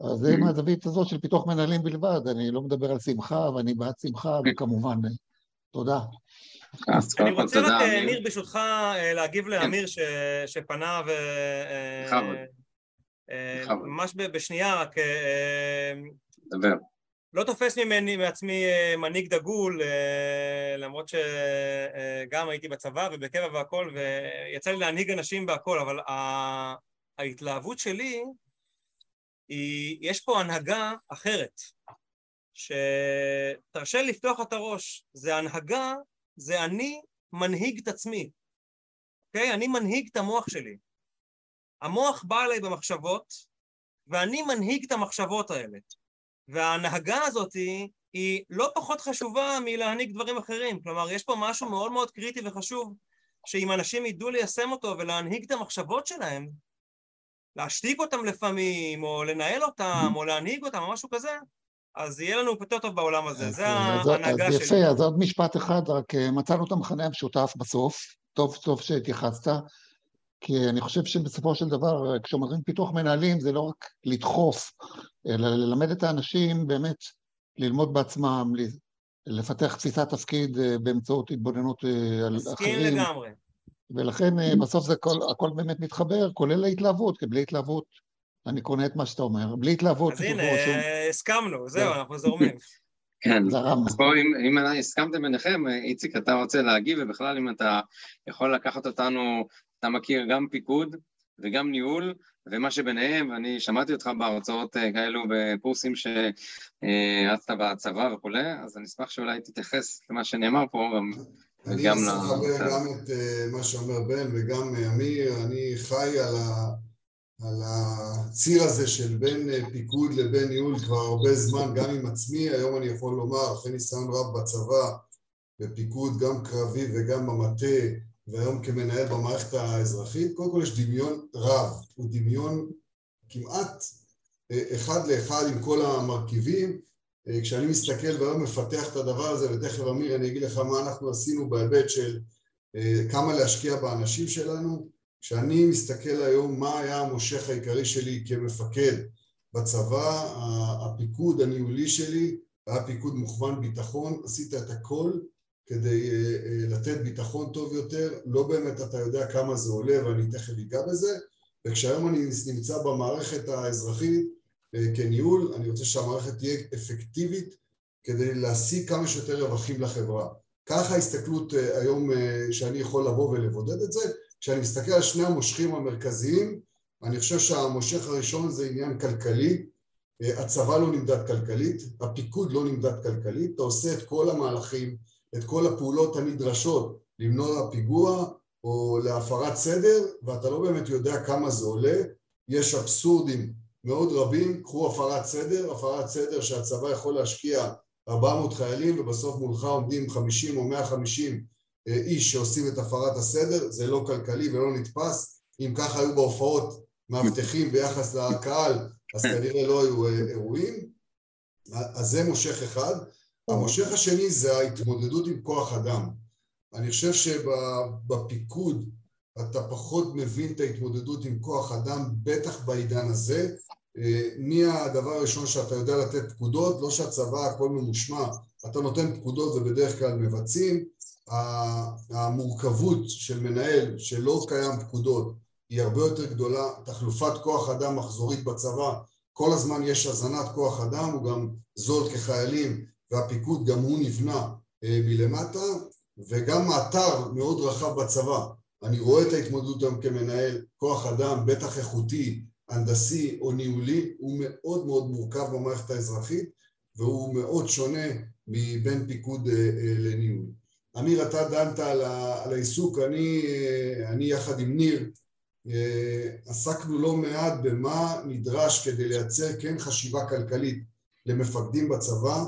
H: אז זה מהזווית הזאת של פיתוח מנהלים בלבד, אני לא מדבר על שמחה, ואני בעד שמחה, וכמובן, תודה.
B: אני רוצה רק, אה, ניר, ברשותך, אה, להגיב כן. לאמיר שפנה ו... אה, ממש בשנייה, רק...
A: דבר.
B: לא תופס ממני מעצמי מנהיג דגול, למרות שגם הייתי בצבא ובקבע והכל, ויצא לי להנהיג אנשים והכל, אבל ההתלהבות שלי היא, יש פה הנהגה אחרת, שתרשה לפתוח את הראש, זה הנהגה, זה אני מנהיג את עצמי, אוקיי? אני מנהיג את המוח שלי. המוח בא אליי במחשבות, ואני מנהיג את המחשבות האלה. וההנהגה הזאת היא לא פחות חשובה מלהנהיג דברים אחרים. כלומר, יש פה משהו מאוד מאוד קריטי וחשוב, שאם אנשים ידעו ליישם אותו ולהנהיג את המחשבות שלהם, להשתיק אותם לפעמים, או לנהל אותם, או להנהיג אותם, או משהו כזה, אז יהיה לנו יותר טוב בעולם הזה, זה ההנהגה
H: שלי. אז יפה, אז עוד משפט אחד, רק אה, מצאנו את המכנה המשותף בסוף, טוב טוב שהתייחסת, כי אני חושב שבסופו של דבר, אה, כשאומרים פיתוח מנהלים, זה לא רק לדחוף, אלא ללמד את האנשים באמת ללמוד בעצמם, לפתח תפיסת תפקיד אה, באמצעות התבוננות על אחרים.
B: מסכים לגמרי.
H: ולכן אה, בסוף זה כל, הכל באמת מתחבר, כולל ההתלהבות, כי בלי התלהבות, אני קונה את מה שאתה אומר, בלי התלהבות...
B: אז הנה, הסכמנו, זהו, כן. אנחנו זורמים.
A: כן, אז פה אם, אם הסכמתם ביניכם, איציק, אתה רוצה להגיב, ובכלל אם אתה יכול לקחת אותנו, אתה מכיר גם פיקוד וגם ניהול, ומה שביניהם, ואני שמעתי אותך בהרצאות אה, כאלו בקורסים שהרצת בצבא וכולי, אז אני אשמח שאולי תתייחס למה שנאמר פה, גם
E: אני לחבר גם את אה, מה שאומר בן וגם אה, אמיר, אני חי על, ה, על הציר הזה של בין אה, פיקוד לבין ניהול כבר הרבה זמן, גם עם עצמי, היום אני יכול לומר, אחרי ניסיון רב בצבא, בפיקוד גם קרבי וגם במטה, והיום כמנהל במערכת האזרחית, קודם כל יש דמיון רב, הוא דמיון כמעט אחד לאחד עם כל המרכיבים, כשאני מסתכל והיום מפתח את הדבר הזה, ותכף אמיר אני אגיד לך מה אנחנו עשינו בהיבט של אה, כמה להשקיע באנשים שלנו, כשאני מסתכל היום מה היה המושך העיקרי שלי כמפקד בצבא, הפיקוד הניהולי שלי היה פיקוד מוכוון ביטחון, עשית את הכל כדי לתת ביטחון טוב יותר, לא באמת אתה יודע כמה זה עולה ואני תכף אגע בזה, וכשהיום אני נמצא במערכת האזרחית כניהול, אני רוצה שהמערכת תהיה אפקטיבית כדי להשיג כמה שיותר רווחים לחברה. ככה ההסתכלות היום שאני יכול לבוא ולבודד את זה. כשאני מסתכל על שני המושכים המרכזיים, אני חושב שהמושך הראשון זה עניין כלכלי, הצבא לא נמדד כלכלית, הפיקוד לא נמדד כלכלית, אתה עושה את כל המהלכים, את כל הפעולות הנדרשות למנוע פיגוע או להפרת סדר, ואתה לא באמת יודע כמה זה עולה, יש אבסורדים מאוד רבים, קחו הפרת סדר, הפרת סדר שהצבא יכול להשקיע 400 חיילים ובסוף מולך עומדים 50 או 150 איש שעושים את הפרת הסדר, זה לא כלכלי ולא נתפס, אם ככה היו בהופעות מאבטחים ביחס לקהל, אז כנראה לא היו אירועים, אז זה מושך אחד. המושך השני זה ההתמודדות עם כוח אדם. אני חושב שבפיקוד אתה פחות מבין את ההתמודדות עם כוח אדם, בטח בעידן הזה. מי הדבר הראשון שאתה יודע לתת פקודות, לא שהצבא הכל ממושמע, אתה נותן פקודות ובדרך כלל מבצעים. המורכבות של מנהל שלא קיים פקודות היא הרבה יותר גדולה, תחלופת כוח אדם מחזורית בצבא, כל הזמן יש הזנת כוח אדם, הוא גם זול כחיילים והפיקוד גם הוא נבנה מלמטה וגם האתר מאוד רחב בצבא, אני רואה את ההתמודדות היום כמנהל, כוח אדם בטח איכותי, הנדסי או ניהולי, הוא מאוד מאוד מורכב במערכת האזרחית והוא מאוד שונה מבין פיקוד לניהול. אמיר, אתה דנת על, על העיסוק, אני, אני יחד עם ניר עסקנו לא מעט במה נדרש כדי לייצר כן חשיבה כלכלית למפקדים בצבא,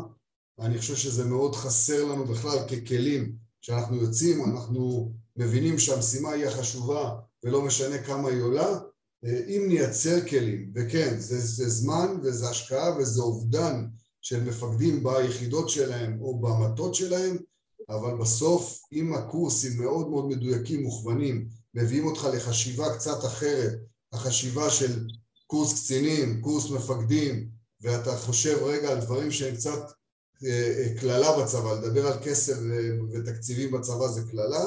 E: אני חושב שזה מאוד חסר לנו בכלל ככלים כשאנחנו יוצאים, אנחנו מבינים שהמשימה היא החשובה ולא משנה כמה היא עולה, אם נייצר כלים, וכן, זה, זה זמן וזה השקעה וזה אובדן של מפקדים ביחידות שלהם או במטות שלהם, אבל בסוף אם הקורסים מאוד מאוד מדויקים, מוכוונים, מביאים אותך לחשיבה קצת אחרת, החשיבה של קורס קצינים, קורס מפקדים, ואתה חושב רגע על דברים שהם קצת קללה בצבא, לדבר על כסף ותקציבים בצבא זה קללה,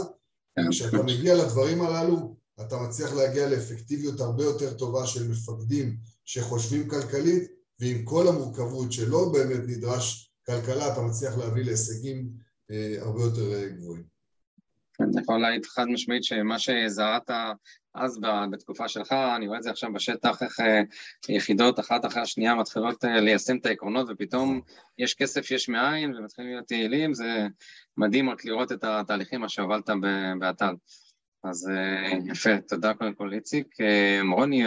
E: כשאתה מגיע לדברים הללו אתה מצליח להגיע לאפקטיביות הרבה יותר טובה של מפקדים שחושבים כלכלית ועם כל המורכבות שלא באמת נדרש כלכלה אתה מצליח להביא להישגים הרבה יותר גבוהים.
A: אני יכול להעיד חד משמעית שמה שזרעת אז בתקופה שלך, אני רואה את זה עכשיו בשטח, איך יחידות אחת אחרי השנייה מתחילות ליישם את העקרונות ופתאום יש כסף יש מאין ומתחילים להיות יעילים, זה מדהים רק לראות את התהליכים, מה שהובלת באתר. אז יפה, תודה קודם כל איציק. רוני,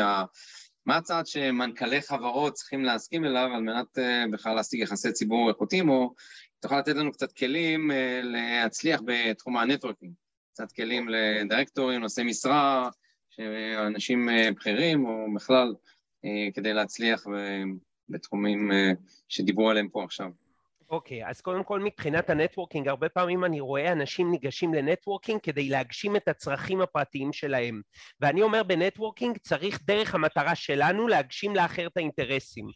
A: מה הצעד שמנכ"לי חברות צריכים להסכים אליו על מנת בכלל להשיג יחסי ציבור איכותיים, או תוכל לתת לנו קצת כלים להצליח בתחום ה networking, קצת כלים לדירקטורים, נושאי משרה, אנשים בכירים, או בכלל כדי להצליח בתחומים שדיברו עליהם פה עכשיו.
F: אוקיי, okay, אז קודם כל מבחינת ה networking, הרבה פעמים אני רואה אנשים ניגשים ל networking כדי להגשים את הצרכים הפרטיים שלהם. ואני אומר ב networking צריך דרך המטרה שלנו להגשים לאחר את האינטרסים.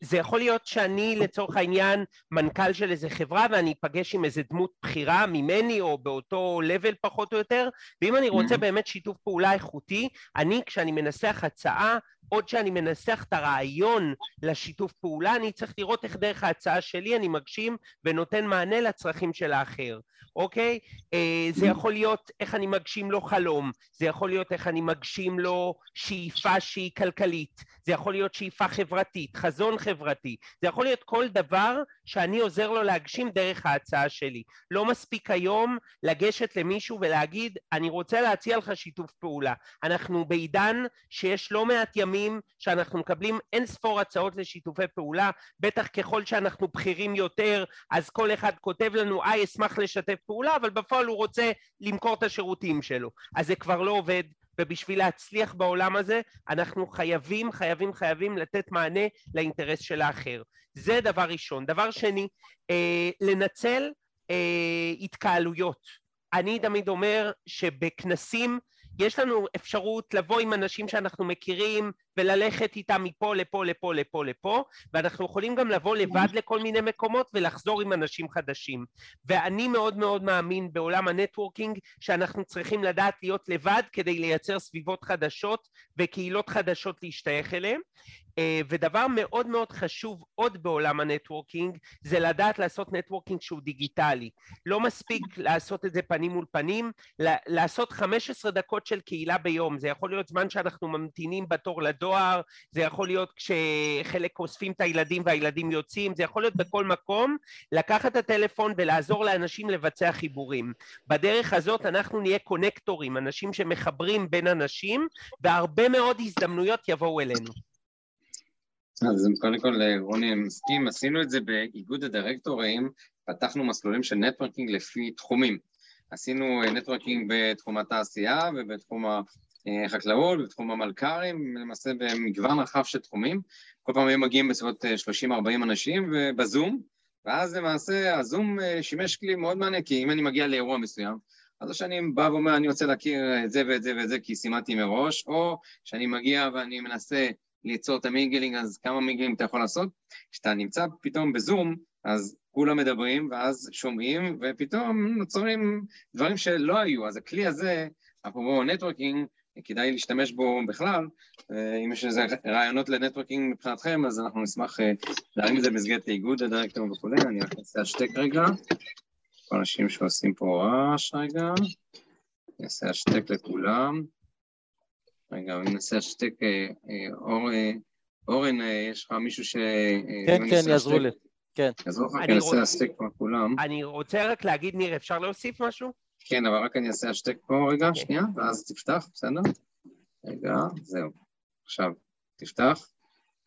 F: זה יכול להיות שאני לצורך העניין מנכ"ל של איזה חברה ואני אפגש עם איזה דמות בכירה ממני או באותו לבל פחות או יותר, ואם אני רוצה באמת שיתוף פעולה איכותי, אני כשאני מנסח הצעה עוד שאני מנסח את הרעיון לשיתוף פעולה, אני צריך לראות איך דרך ההצעה שלי אני מגשים ונותן מענה לצרכים של האחר, אוקיי? זה יכול להיות איך אני מגשים לו חלום, זה יכול להיות איך אני מגשים לו שאיפה שהיא כלכלית, זה יכול להיות שאיפה חברתית, חזון חברתי, זה יכול להיות כל דבר שאני עוזר לו להגשים דרך ההצעה שלי. לא מספיק היום לגשת למישהו ולהגיד, אני רוצה להציע לך שיתוף פעולה. אנחנו בעידן שיש לא מעט ימים שאנחנו מקבלים אין ספור הצעות לשיתופי פעולה, בטח ככל שאנחנו בכירים יותר, אז כל אחד כותב לנו, אה, אשמח לשתף פעולה, אבל בפועל הוא רוצה למכור את השירותים שלו. אז זה כבר לא עובד, ובשביל להצליח בעולם הזה, אנחנו חייבים, חייבים, חייבים לתת מענה לאינטרס של האחר. זה דבר ראשון. דבר שני, אה, לנצל אה, התקהלויות. אני תמיד אומר שבכנסים יש לנו אפשרות לבוא עם אנשים שאנחנו מכירים וללכת איתם מפה לפה לפה לפה לפה ואנחנו יכולים גם לבוא לבד לכל מיני מקומות ולחזור עם אנשים חדשים. ואני מאוד מאוד מאמין בעולם ה networking שאנחנו צריכים לדעת להיות לבד כדי לייצר סביבות חדשות וקהילות חדשות להשתייך אליהם אה, ודבר מאוד מאוד חשוב עוד בעולם ה networking זה לדעת לעשות networking שהוא דיגיטלי. לא מספיק לעשות את זה פנים מול פנים לעשות 15 דקות של קהילה ביום. זה יכול להיות זמן שאנחנו ממתינים בתור לדואר זה יכול להיות כשחלק אוספים את הילדים והילדים יוצאים זה יכול להיות בכל מקום לקחת את הטלפון ולעזור לאנשים לבצע חיבורים. בדרך הזאת אנחנו נהיה קונקטורים אנשים שמחברים בין אנשים והרבה מאוד הזדמנויות יבואו אלינו
A: אז קודם כל רוני מסכים, עשינו את זה באיגוד הדירקטורים, פתחנו מסלולים של networking לפי תחומים. עשינו networking בתחום התעשייה ובתחום החקלאות, ובתחום המלכ"רים, למעשה במגוון רחב של תחומים. כל פעם היו מגיעים בסביבות 30-40 אנשים בזום, ואז למעשה הזום שימש כלי מאוד מעניין, כי אם אני מגיע לאירוע מסוים, אז או שאני בא ואומר, אני רוצה להכיר את זה ואת זה ואת זה כי סימנתי מראש, או שאני מגיע ואני מנסה ליצור את ה mingling, אז כמה mingling אתה יכול לעשות? כשאתה נמצא פתאום בזום, אז כולם מדברים, ואז שומעים, ופתאום נוצרים דברים שלא היו. אז הכלי הזה, אפרופו networking, כדאי להשתמש בו בכלל. אם יש איזה רעיונות ל networking מבחינתכם, אז אנחנו נשמח אה, להרים את זה במסגרת האיגוד, הדירקטורים וכולי. אני רק אעשה השתק רגע. כל אנשים שעושים פה רעש רגע. אני אעשה השתק לכולם. רגע, אני אנסה להשתק, אה, אה, אה, אורן, יש לך מישהו ש...
G: כן, כן, יעזרו לי. כן.
A: יעזרו לך, כי אני אעשה השתק פה כולם.
F: אני רוצה רק להגיד, ניר, אפשר להוסיף משהו?
A: כן, אבל רק אני אעשה השתק פה רגע, אוקיי. שנייה, ואז תפתח, בסדר? רגע, זהו. עכשיו, תפתח.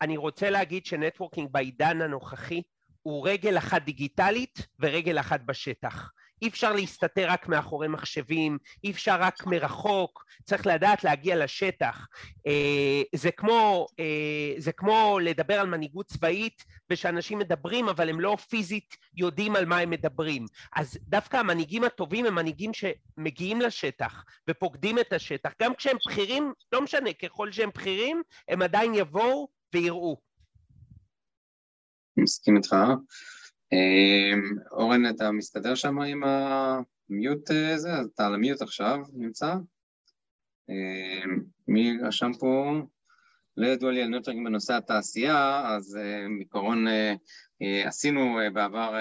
F: אני רוצה להגיד שנטוורקינג בעידן הנוכחי הוא רגל אחת דיגיטלית ורגל אחת בשטח. אי אפשר להסתתר רק מאחורי מחשבים, אי אפשר רק מרחוק, צריך לדעת להגיע לשטח. אה, זה כמו, אה, זה כמו לדבר על מנהיגות צבאית ושאנשים מדברים אבל הם לא פיזית יודעים על מה הם מדברים. אז דווקא המנהיגים הטובים הם מנהיגים שמגיעים לשטח ופוקדים את השטח. גם כשהם בכירים, לא משנה, ככל שהם בכירים, הם עדיין יבואו ויראו.
A: מסכים איתך. אמ, אורן, אתה מסתדר שם עם ה mute הזה? אז אתה על ה mute עכשיו נמצא? אמ, מי רשם פה? לא ידוע לי על networking בנושא התעשייה, אז בעיקרון אה, אה, עשינו אה, בעבר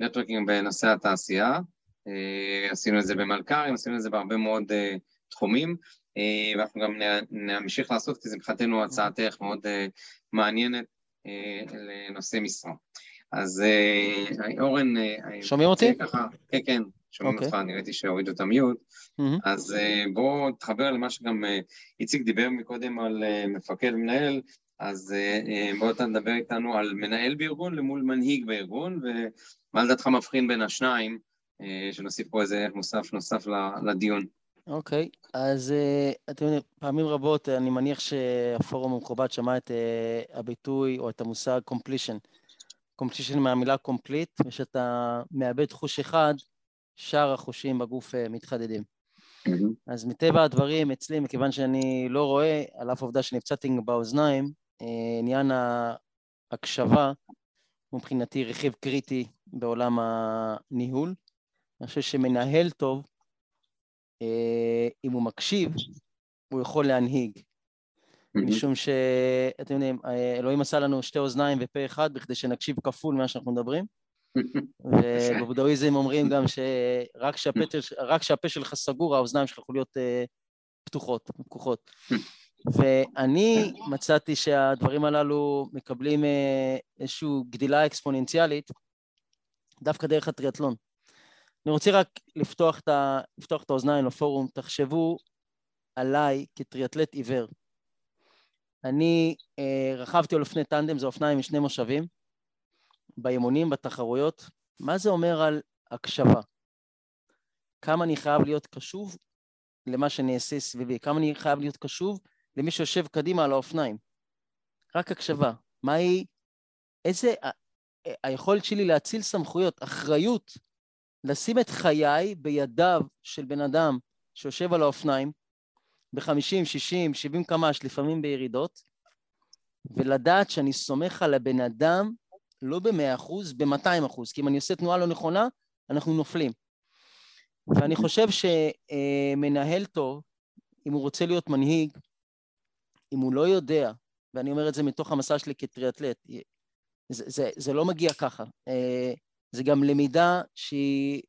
A: נטוורקינג בנושא התעשייה, עשינו את זה במלכ"רים, עשינו את זה בהרבה מאוד תחומים, ואנחנו גם נמשיך לעשות, כי זה מבחינתנו הצעת ערך מאוד מעניינת לנושא משרה. אז אה, אורן... אה,
G: שומעים אותי?
A: ככה, כן, כן, שומעים אוקיי. אותך, אני ראיתי שהורידו את המיוט. אז אה, בואו תחבר למה שגם איציק דיבר מקודם על מפקד ומנהל, אז בואו אתה נדבר איתנו על מנהל בארגון למול מנהיג בארגון, ומה לדעתך מבחין בין השניים, שנוסיף פה איזה ערך מוסף נוסף לדיון.
G: אוקיי, okay, אז אתם יודעים, פעמים רבות אני מניח שהפורום המכובד שמע את הביטוי או את המושג completion. completion מהמילה complete, ושאתה מאבד חוש אחד, שאר החושים בגוף אה, מתחדדים. Mm-hmm. אז מטבע הדברים, אצלי, מכיוון שאני לא רואה, על אף העובדה שנפצעתי באוזניים, אה, עניין ההקשבה מבחינתי רכיב קריטי בעולם הניהול. אני חושב שמנהל טוב, אה, אם הוא מקשיב, הוא יכול להנהיג. משום שאתם יודעים, אלוהים עשה לנו שתי אוזניים ופה אחד בכדי שנקשיב כפול ממה שאנחנו מדברים. ובבודהיזם אומרים גם שרק כשהפה שלך סגור, האוזניים שלך יכולות להיות אה, פתוחות, פקוחות. ואני מצאתי שהדברים הללו מקבלים אה, איזושהי גדילה אקספוננציאלית דווקא דרך הטריאטלון. אני רוצה רק לפתוח את, ה... לפתוח את האוזניים לפורום, תחשבו עליי כטריאטלט עיוור. אני אה, רכבתי על אופני טנדם, זה אופניים עם שני מושבים, באימונים, בתחרויות. מה זה אומר על הקשבה? כמה אני חייב להיות קשוב למה שנעשה סביבי, כמה אני חייב להיות קשוב למי שיושב קדימה על האופניים. רק הקשבה. מהי, איזה, ה, היכולת שלי להציל סמכויות, אחריות, לשים את חיי בידיו של בן אדם שיושב על האופניים, ב-50, 60, 70 קמ"ש, לפעמים בירידות, ולדעת שאני סומך על הבן אדם לא ב-100%, ב-200%, כי אם אני עושה תנועה לא נכונה, אנחנו נופלים. ואני חושב שמנהל טוב, אם הוא רוצה להיות מנהיג, אם הוא לא יודע, ואני אומר את זה מתוך המסע שלי כטריאטלט, זה, זה, זה לא מגיע ככה. אה, זה גם למידה שהיא,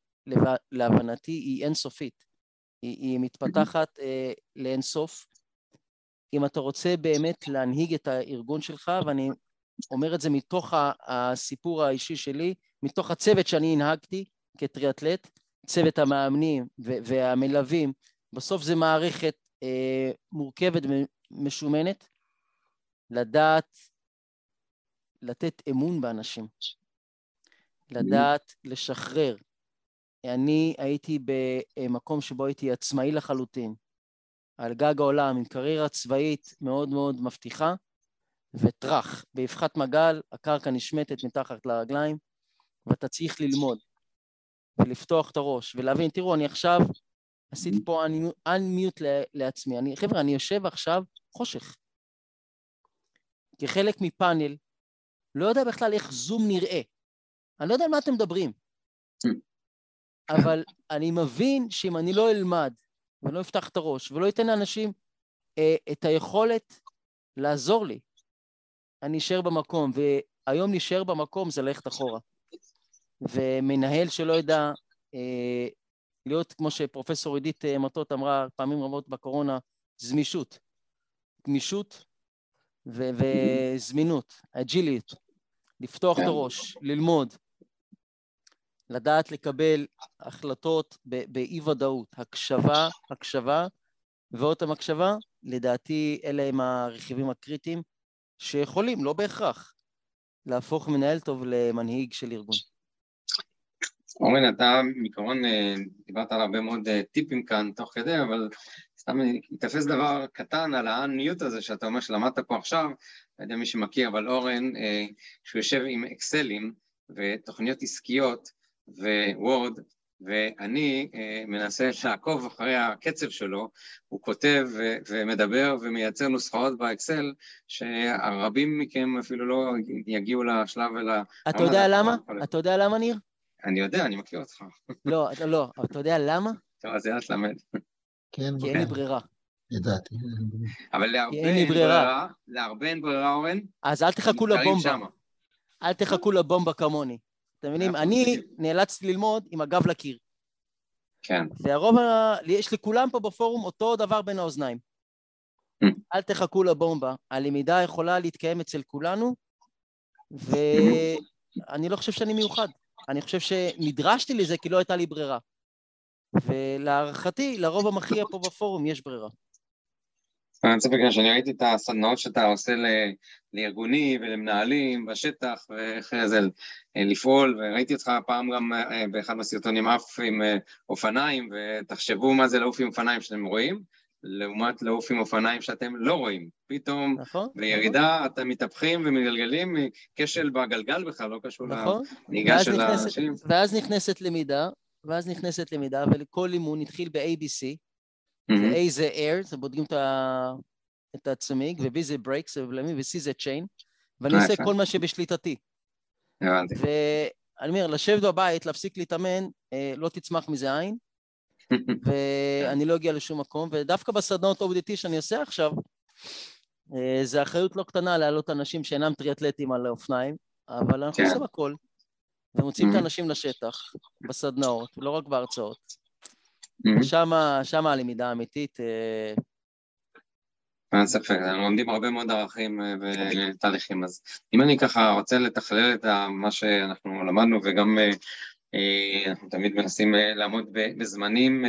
G: להבנתי, היא אינסופית. היא, היא מתפתחת אה, לאינסוף. אם אתה רוצה באמת להנהיג את הארגון שלך, ואני אומר את זה מתוך הסיפור האישי שלי, מתוך הצוות שאני הנהגתי כטריאטלט, צוות המאמנים והמלווים, בסוף זה מערכת אה, מורכבת ומשומנת, לדעת לתת אמון באנשים, לדעת לשחרר. אני הייתי במקום שבו הייתי עצמאי לחלוטין, על גג העולם, עם קריירה צבאית מאוד מאוד מבטיחה, וטראח, באבחת מגל, הקרקע נשמטת מתחת לרגליים, ואתה צריך ללמוד, ולפתוח את הראש, ולהבין, תראו, אני עכשיו עשיתי פה unmute לעצמי. אני, חבר'ה, אני יושב עכשיו חושך. כחלק מפאנל, לא יודע בכלל איך זום נראה. אני לא יודע על מה אתם מדברים. אבל אני מבין שאם אני לא אלמד ולא אפתח את הראש ולא אתן לאנשים אה, את היכולת לעזור לי, אני אשאר במקום, והיום להישאר במקום זה ללכת אחורה. ומנהל שלא ידע אה, להיות, כמו שפרופסור עידית אה, מטות אמרה פעמים רבות בקורונה, זמישות. גמישות ו- וזמינות, אג'יליות, לפתוח את כן. הראש, ללמוד, לדעת לקבל החלטות באי-ודאות, הקשבה, הקשבה ועוד פעם הקשבה, לדעתי אלה הם הרכיבים הקריטיים שיכולים, לא בהכרח, להפוך מנהל טוב למנהיג של ארגון.
A: אורן, אתה בעיקרון אה, דיברת על הרבה מאוד אה, טיפים כאן תוך כדי, אבל סתם ייתפס דבר קטן על האנמיות הזה שאתה אומר שלמדת פה עכשיו, לא יודע מי שמכיר, אבל אורן, אה, שהוא יושב עם אקסלים ותוכניות עסקיות ווורד, ואני מנסה לעקוב אחרי הקצב שלו, הוא כותב ומדבר ומייצר נוסחאות באקסל, שהרבים מכם אפילו לא יגיעו לשלב אלא...
G: אתה יודע למה? אתה יודע למה, ניר?
A: אני יודע, אני מכיר אותך.
G: לא, אתה לא, אתה יודע למה?
A: טוב, אז יאללה, תלמד.
G: כן, כי אין לי ברירה.
H: ידעתי.
A: אבל להרבה אין ברירה, להרבה אין ברירה, אורן.
G: אז אל תחכו לבומבה. אל תחכו לבומבה כמוני. אתם מבינים? אני נאלצתי ללמוד עם הגב לקיר.
A: כן.
G: והרוב, יש לכולם פה בפורום אותו דבר בין האוזניים. Hmm. אל תחכו לבומבה. הלמידה יכולה להתקיים אצל כולנו, ואני לא חושב שאני מיוחד. אני חושב שנדרשתי לזה כי לא הייתה לי ברירה. ולהערכתי, לרוב המכריע פה בפורום יש ברירה.
A: אני רוצה בגלל שאני ראיתי את הסדנאות שאתה עושה לארגונים ולמנהלים בשטח ואיך זה לפעול, וראיתי אותך פעם גם אה, באחד מהסרטונים עף עם אה, אופניים, ותחשבו מה זה לעוף עם אופניים שאתם רואים, לעומת לעוף עם אופניים שאתם לא רואים. פתאום נכון, בירידה נכון. אתם מתהפכים ומגלגלים כשל בגלגל בכלל, לא קשור נכון. לנהיגה של האנשים.
G: ואז נכנסת למידה, ואז נכנסת למידה, ולכל אימון התחיל ב-ABC, mm-hmm. A זה air, זה בודקים את, הצמיג, ו-B זה break, זה בלמים, ו-C זה chain, ואני אה, עושה כל מה שבשליטתי.
A: הבנתי.
G: ואני אומר, לשבת בבית, להפסיק להתאמן, אה, לא תצמח מזה עין, ואני לא אגיע לשום מקום, ודווקא בסדנאות ODT שאני עושה עכשיו, אה, זה אחריות לא קטנה להעלות אנשים שאינם טריאטלטים על האופניים, אבל אנחנו כן. עושים הכל, ומוצאים את. האנשים לשטח, בסדנאות, לא רק בהרצאות. Mm-hmm. שם הלמידה האמיתית. אה,
A: אין ספק, אנחנו לומדים הרבה מאוד ערכים אה, ותהליכים, אז אם אני ככה רוצה לתכלל את מה שאנחנו למדנו וגם אה, אנחנו תמיד מנסים לעמוד בזמנים,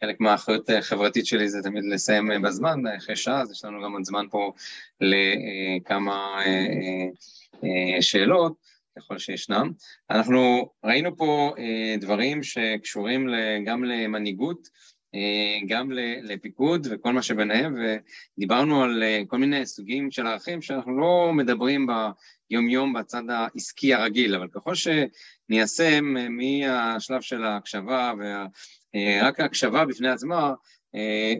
A: חלק מהאחריות החברתית שלי זה תמיד לסיים בזמן, אחרי שעה, אז יש לנו גם עוד זמן פה לכמה שאלות, ככל שישנם. אנחנו ראינו פה דברים שקשורים גם למנהיגות, גם לפיקוד וכל מה שביניהם, ודיברנו על כל מיני סוגים של ערכים שאנחנו לא מדברים ביום-יום בצד העסקי הרגיל, אבל ככל שניישם מהשלב של ההקשבה, ורק ההקשבה בפני עצמה,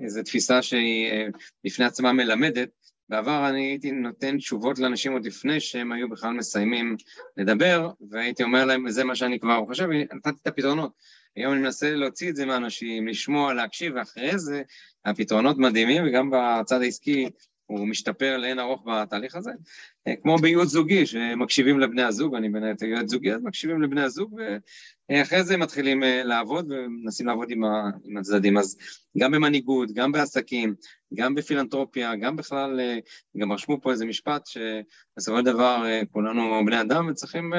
A: זו תפיסה שהיא בפני עצמה מלמדת. בעבר אני הייתי נותן תשובות לאנשים עוד לפני שהם היו בכלל מסיימים לדבר, והייתי אומר להם, זה מה שאני כבר חושב, נתתי את הפתרונות. היום אני מנסה להוציא את זה מאנשים, לשמוע, להקשיב, ואחרי זה הפתרונות מדהימים, וגם בצד העסקי הוא משתפר לאין ארוך בתהליך הזה. אה, כמו בייעוץ זוגי, שמקשיבים לבני הזוג, אני בין היתר יועץ זוגי, אז מקשיבים לבני הזוג, ואחרי זה מתחילים אה, לעבוד ומנסים לעבוד עם, ה, עם הצדדים. אז גם במנהיגות, גם בעסקים, גם בפילנטרופיה, גם בכלל, אה, גם רשמו פה איזה משפט, שבסופו של דבר כולנו בני אדם וצריכים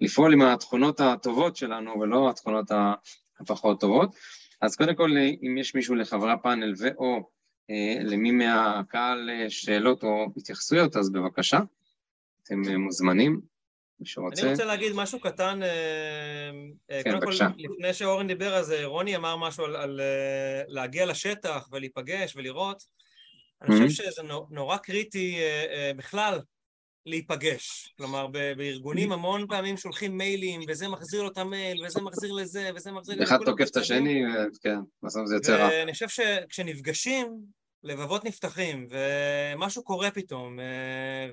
A: לפעול עם התכונות הטובות שלנו ולא התכונות הפחות טובות. אז קודם כל, אם יש מישהו לחברי הפאנל ו/או למי מהקהל אה, שאלות או התייחסויות, אז בבקשה, אתם אה, מוזמנים, מי שרוצה.
B: אני רוצה להגיד משהו קטן, כן, קודם בבקשה. כל, לפני שאורן דיבר, אז רוני אמר משהו על, על להגיע לשטח ולהיפגש ולראות. אני חושב שזה נורא קריטי בכלל להיפגש. כלומר, בארגונים המון פעמים שולחים מיילים, וזה מחזיר לו את המייל, וזה מחזיר לזה, וזה מחזיר לזה.
A: אחד תוקף את השני, כן, בסוף זה יוצא רע.
B: ואני חושב שכשנפגשים, לבבות נפתחים, ומשהו קורה פתאום, אה,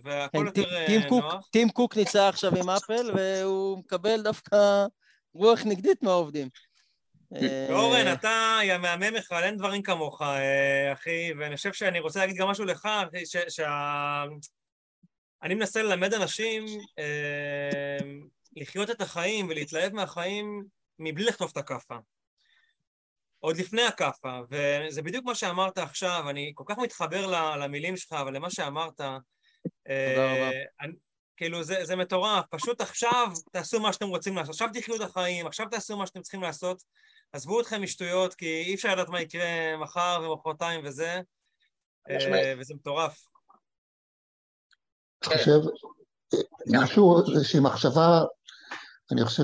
B: והכל כן, יותר
G: אה, נוח. טים קוק ניצח עכשיו עם אפל, והוא מקבל דווקא רוח נגדית מהעובדים.
B: אורן, אה, אתה יא מהמם אחד, אין דברים כמוך, אחי, ואני חושב שאני רוצה להגיד גם משהו לך, שה... אני מנסה ללמד אנשים אה, לחיות את החיים ולהתלהב מהחיים מבלי לכתוב את הכאפה. עוד לפני הכאפה, וזה בדיוק מה שאמרת עכשיו, אני כל כך מתחבר למילים שלך ולמה שאמרת. תודה
G: רבה.
B: אני, כאילו, זה, זה מטורף, פשוט עכשיו תעשו מה שאתם רוצים לעשות, עכשיו תחיו את החיים, עכשיו תעשו מה שאתם צריכים לעשות, עזבו אתכם משטויות, כי אי אפשר לדעת מה יקרה מחר ומחרתיים וזה, אה, וזה מטורף.
H: אני חושב, משהו, איזושהי מחשבה, אני חושב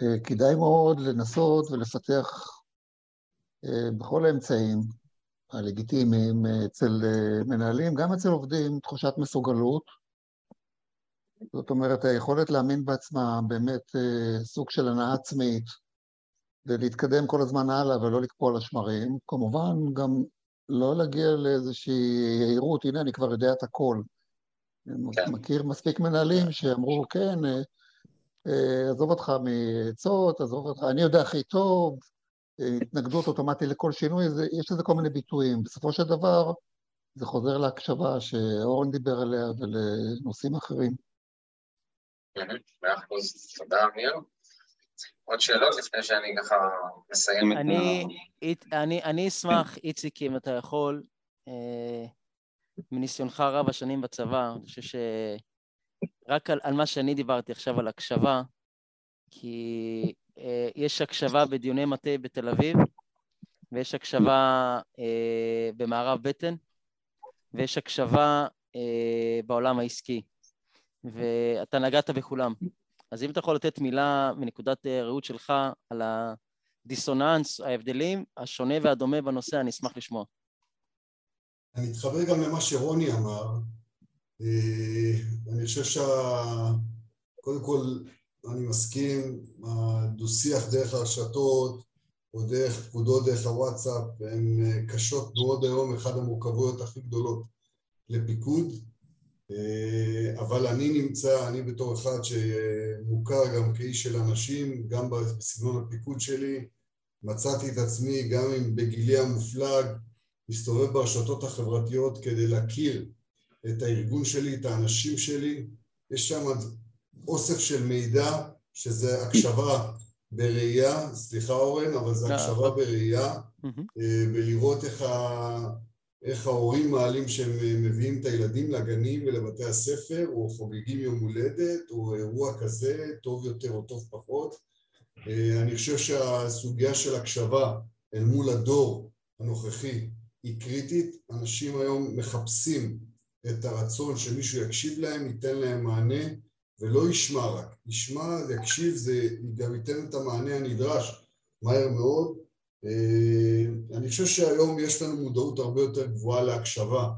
H: שכדאי מאוד לנסות ולפתח אה, בכל האמצעים הלגיטימיים אצל אה, מנהלים, גם אצל עובדים, תחושת מסוגלות. זאת אומרת, היכולת להאמין בעצמה, באמת אה, סוג של הנאה עצמית, ולהתקדם כל הזמן הלאה ולא לקפוא על השמרים. כמובן, גם לא להגיע לאיזושהי יהירות, הנה אני כבר יודע את הכל. כן. מכיר מספיק מנהלים שאמרו, כן, אה, אה, עזוב אותך מעצות, עזוב אותך, אני יודע הכי טוב, אה, התנגדות אוטומטית לכל שינוי, זה, יש לזה כל מיני ביטויים. בסופו של דבר, זה חוזר להקשבה שאורן דיבר עליה ולנושאים אחרים.
A: מאה אחוז, תודה אמיר. עוד שאלות לפני שאני ככה מסיים את
G: ה... אני, אני אשמח, איציק, אם אתה יכול, אה, מניסיונך רב השנים בצבא, אני חושב שרק על, על מה שאני דיברתי עכשיו, על הקשבה, כי אה, יש הקשבה בדיוני מטה בתל אביב, ויש הקשבה אה, במערב בטן, ויש הקשבה אה, בעולם העסקי, ואתה נגעת בכולם. אז אם אתה יכול לתת מילה מנקודת אה, ראות שלך על הדיסוננס, ההבדלים, השונה והדומה בנושא, אני אשמח לשמוע.
E: אני אתחבר גם למה שרוני אמר. אה, אני חושב שקודם כל אני מסכים, הדו-שיח דרך הרשתות או דרך פקודות דרך הוואטסאפ הן אה, קשות מאוד היום, אחת המורכבויות הכי גדולות לפיקוד. אה, אבל אני נמצא, אני בתור אחד שמוכר גם כאיש של אנשים, גם בסגנון הפיקוד שלי, מצאתי את עצמי גם אם בגילי המופלג מסתובב ברשתות החברתיות כדי להכיר את הארגון שלי, את האנשים שלי, יש שם אוסף של מידע שזה הקשבה בראייה, סליחה אורן, אבל זה הקשבה בראייה, אה, ולראות איך ה... איך ההורים מעלים שהם מביאים את הילדים לגנים ולבתי הספר, או חוגגים יום הולדת, או אירוע כזה, טוב יותר או טוב פחות. אה, אני חושב שהסוגיה של הקשבה אל מול הדור הנוכחי היא קריטית. אנשים היום מחפשים את הרצון שמישהו יקשיב להם, ייתן להם מענה, ולא ישמע רק. ישמע, יקשיב, זה גם ייתן את המענה הנדרש מהר מאוד, אה, אני חושב שהיום יש לנו מודעות הרבה יותר גבוהה להקשבה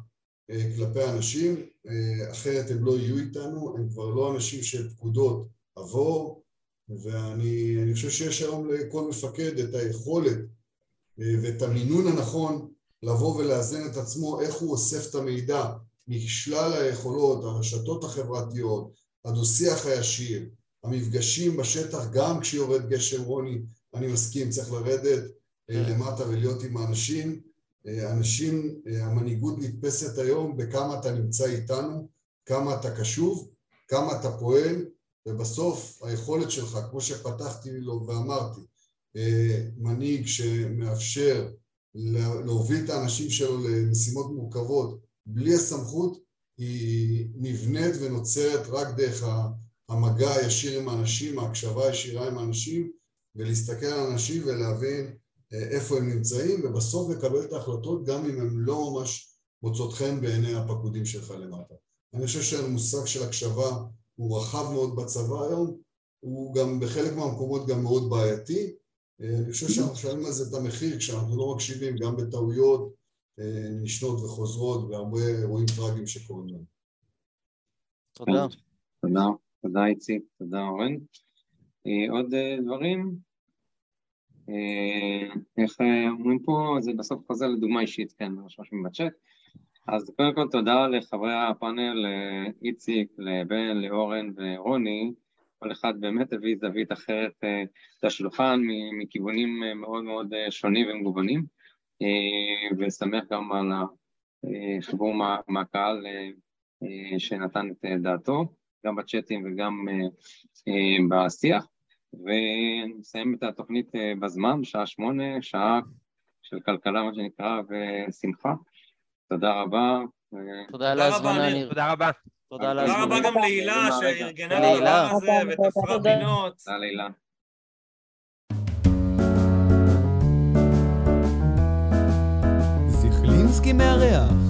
E: אה, כלפי אנשים, אה, אחרת הם לא יהיו איתנו, הם כבר לא אנשים של פקודות עבור, ואני חושב שיש היום לכל מפקד את היכולת ואת המינון הנכון לבוא ולאזן את עצמו, איך הוא אוסף את המידע משלל היכולות, הרשתות החברתיות, הדו-שיח הישיר, המפגשים בשטח, גם כשיורד גשם רוני, אני מסכים, צריך לרדת. למטה ולהיות עם האנשים. אנשים, המנהיגות נתפסת היום בכמה אתה נמצא איתנו, כמה אתה קשוב, כמה אתה פועל, ובסוף היכולת שלך, כמו שפתחתי לו ואמרתי, מנהיג שמאפשר להוביל את האנשים שלו למשימות מורכבות בלי הסמכות, היא נבנית ונוצרת רק דרך המגע הישיר עם האנשים, ההקשבה הישירה עם האנשים, ולהסתכל על אנשים ולהבין איפה הם נמצאים, ובסוף לקבל את ההחלטות גם אם הן לא ממש מוצאות חן בעיני הפקודים שלך למטה. אני חושב שהמושג של הקשבה הוא רחב מאוד בצבא היום, הוא גם בחלק מהמקומות גם מאוד בעייתי. אני חושב שאנחנו משלמים על זה את המחיר כשאנחנו לא מקשיבים גם בטעויות נשנות וחוזרות והרבה אירועים טראגיים שקורים לנו.
G: תודה.
A: תודה, תודה איציק, תודה אורן. עוד דברים? איך אומרים פה, זה בסוף חוזר לדוגמה אישית, כן, רושמים בצ'אט. אז קודם כל תודה לחברי הפאנל, איציק, לבן, לאורן ורוני, כל אחד באמת הביא זווית אחרת לשולחן מכיוונים מאוד מאוד שונים ומגוונים, ושמח גם על החיבור מהקהל שנתן את דעתו, גם בצ'אטים וגם בשיח. ונסיים את התוכנית בזמן, בשעה שמונה, שעה של כלכלה, מה שנקרא, ושמחה. תודה רבה.
G: תודה על ההזמנה, ניר.
F: תודה רבה.
G: תודה על ההזמנה.
B: תודה רבה גם להילה שארגנה את הדבר הזה ותפרה פינות.
A: תודה להילה.
I: זיכלינסקי מארח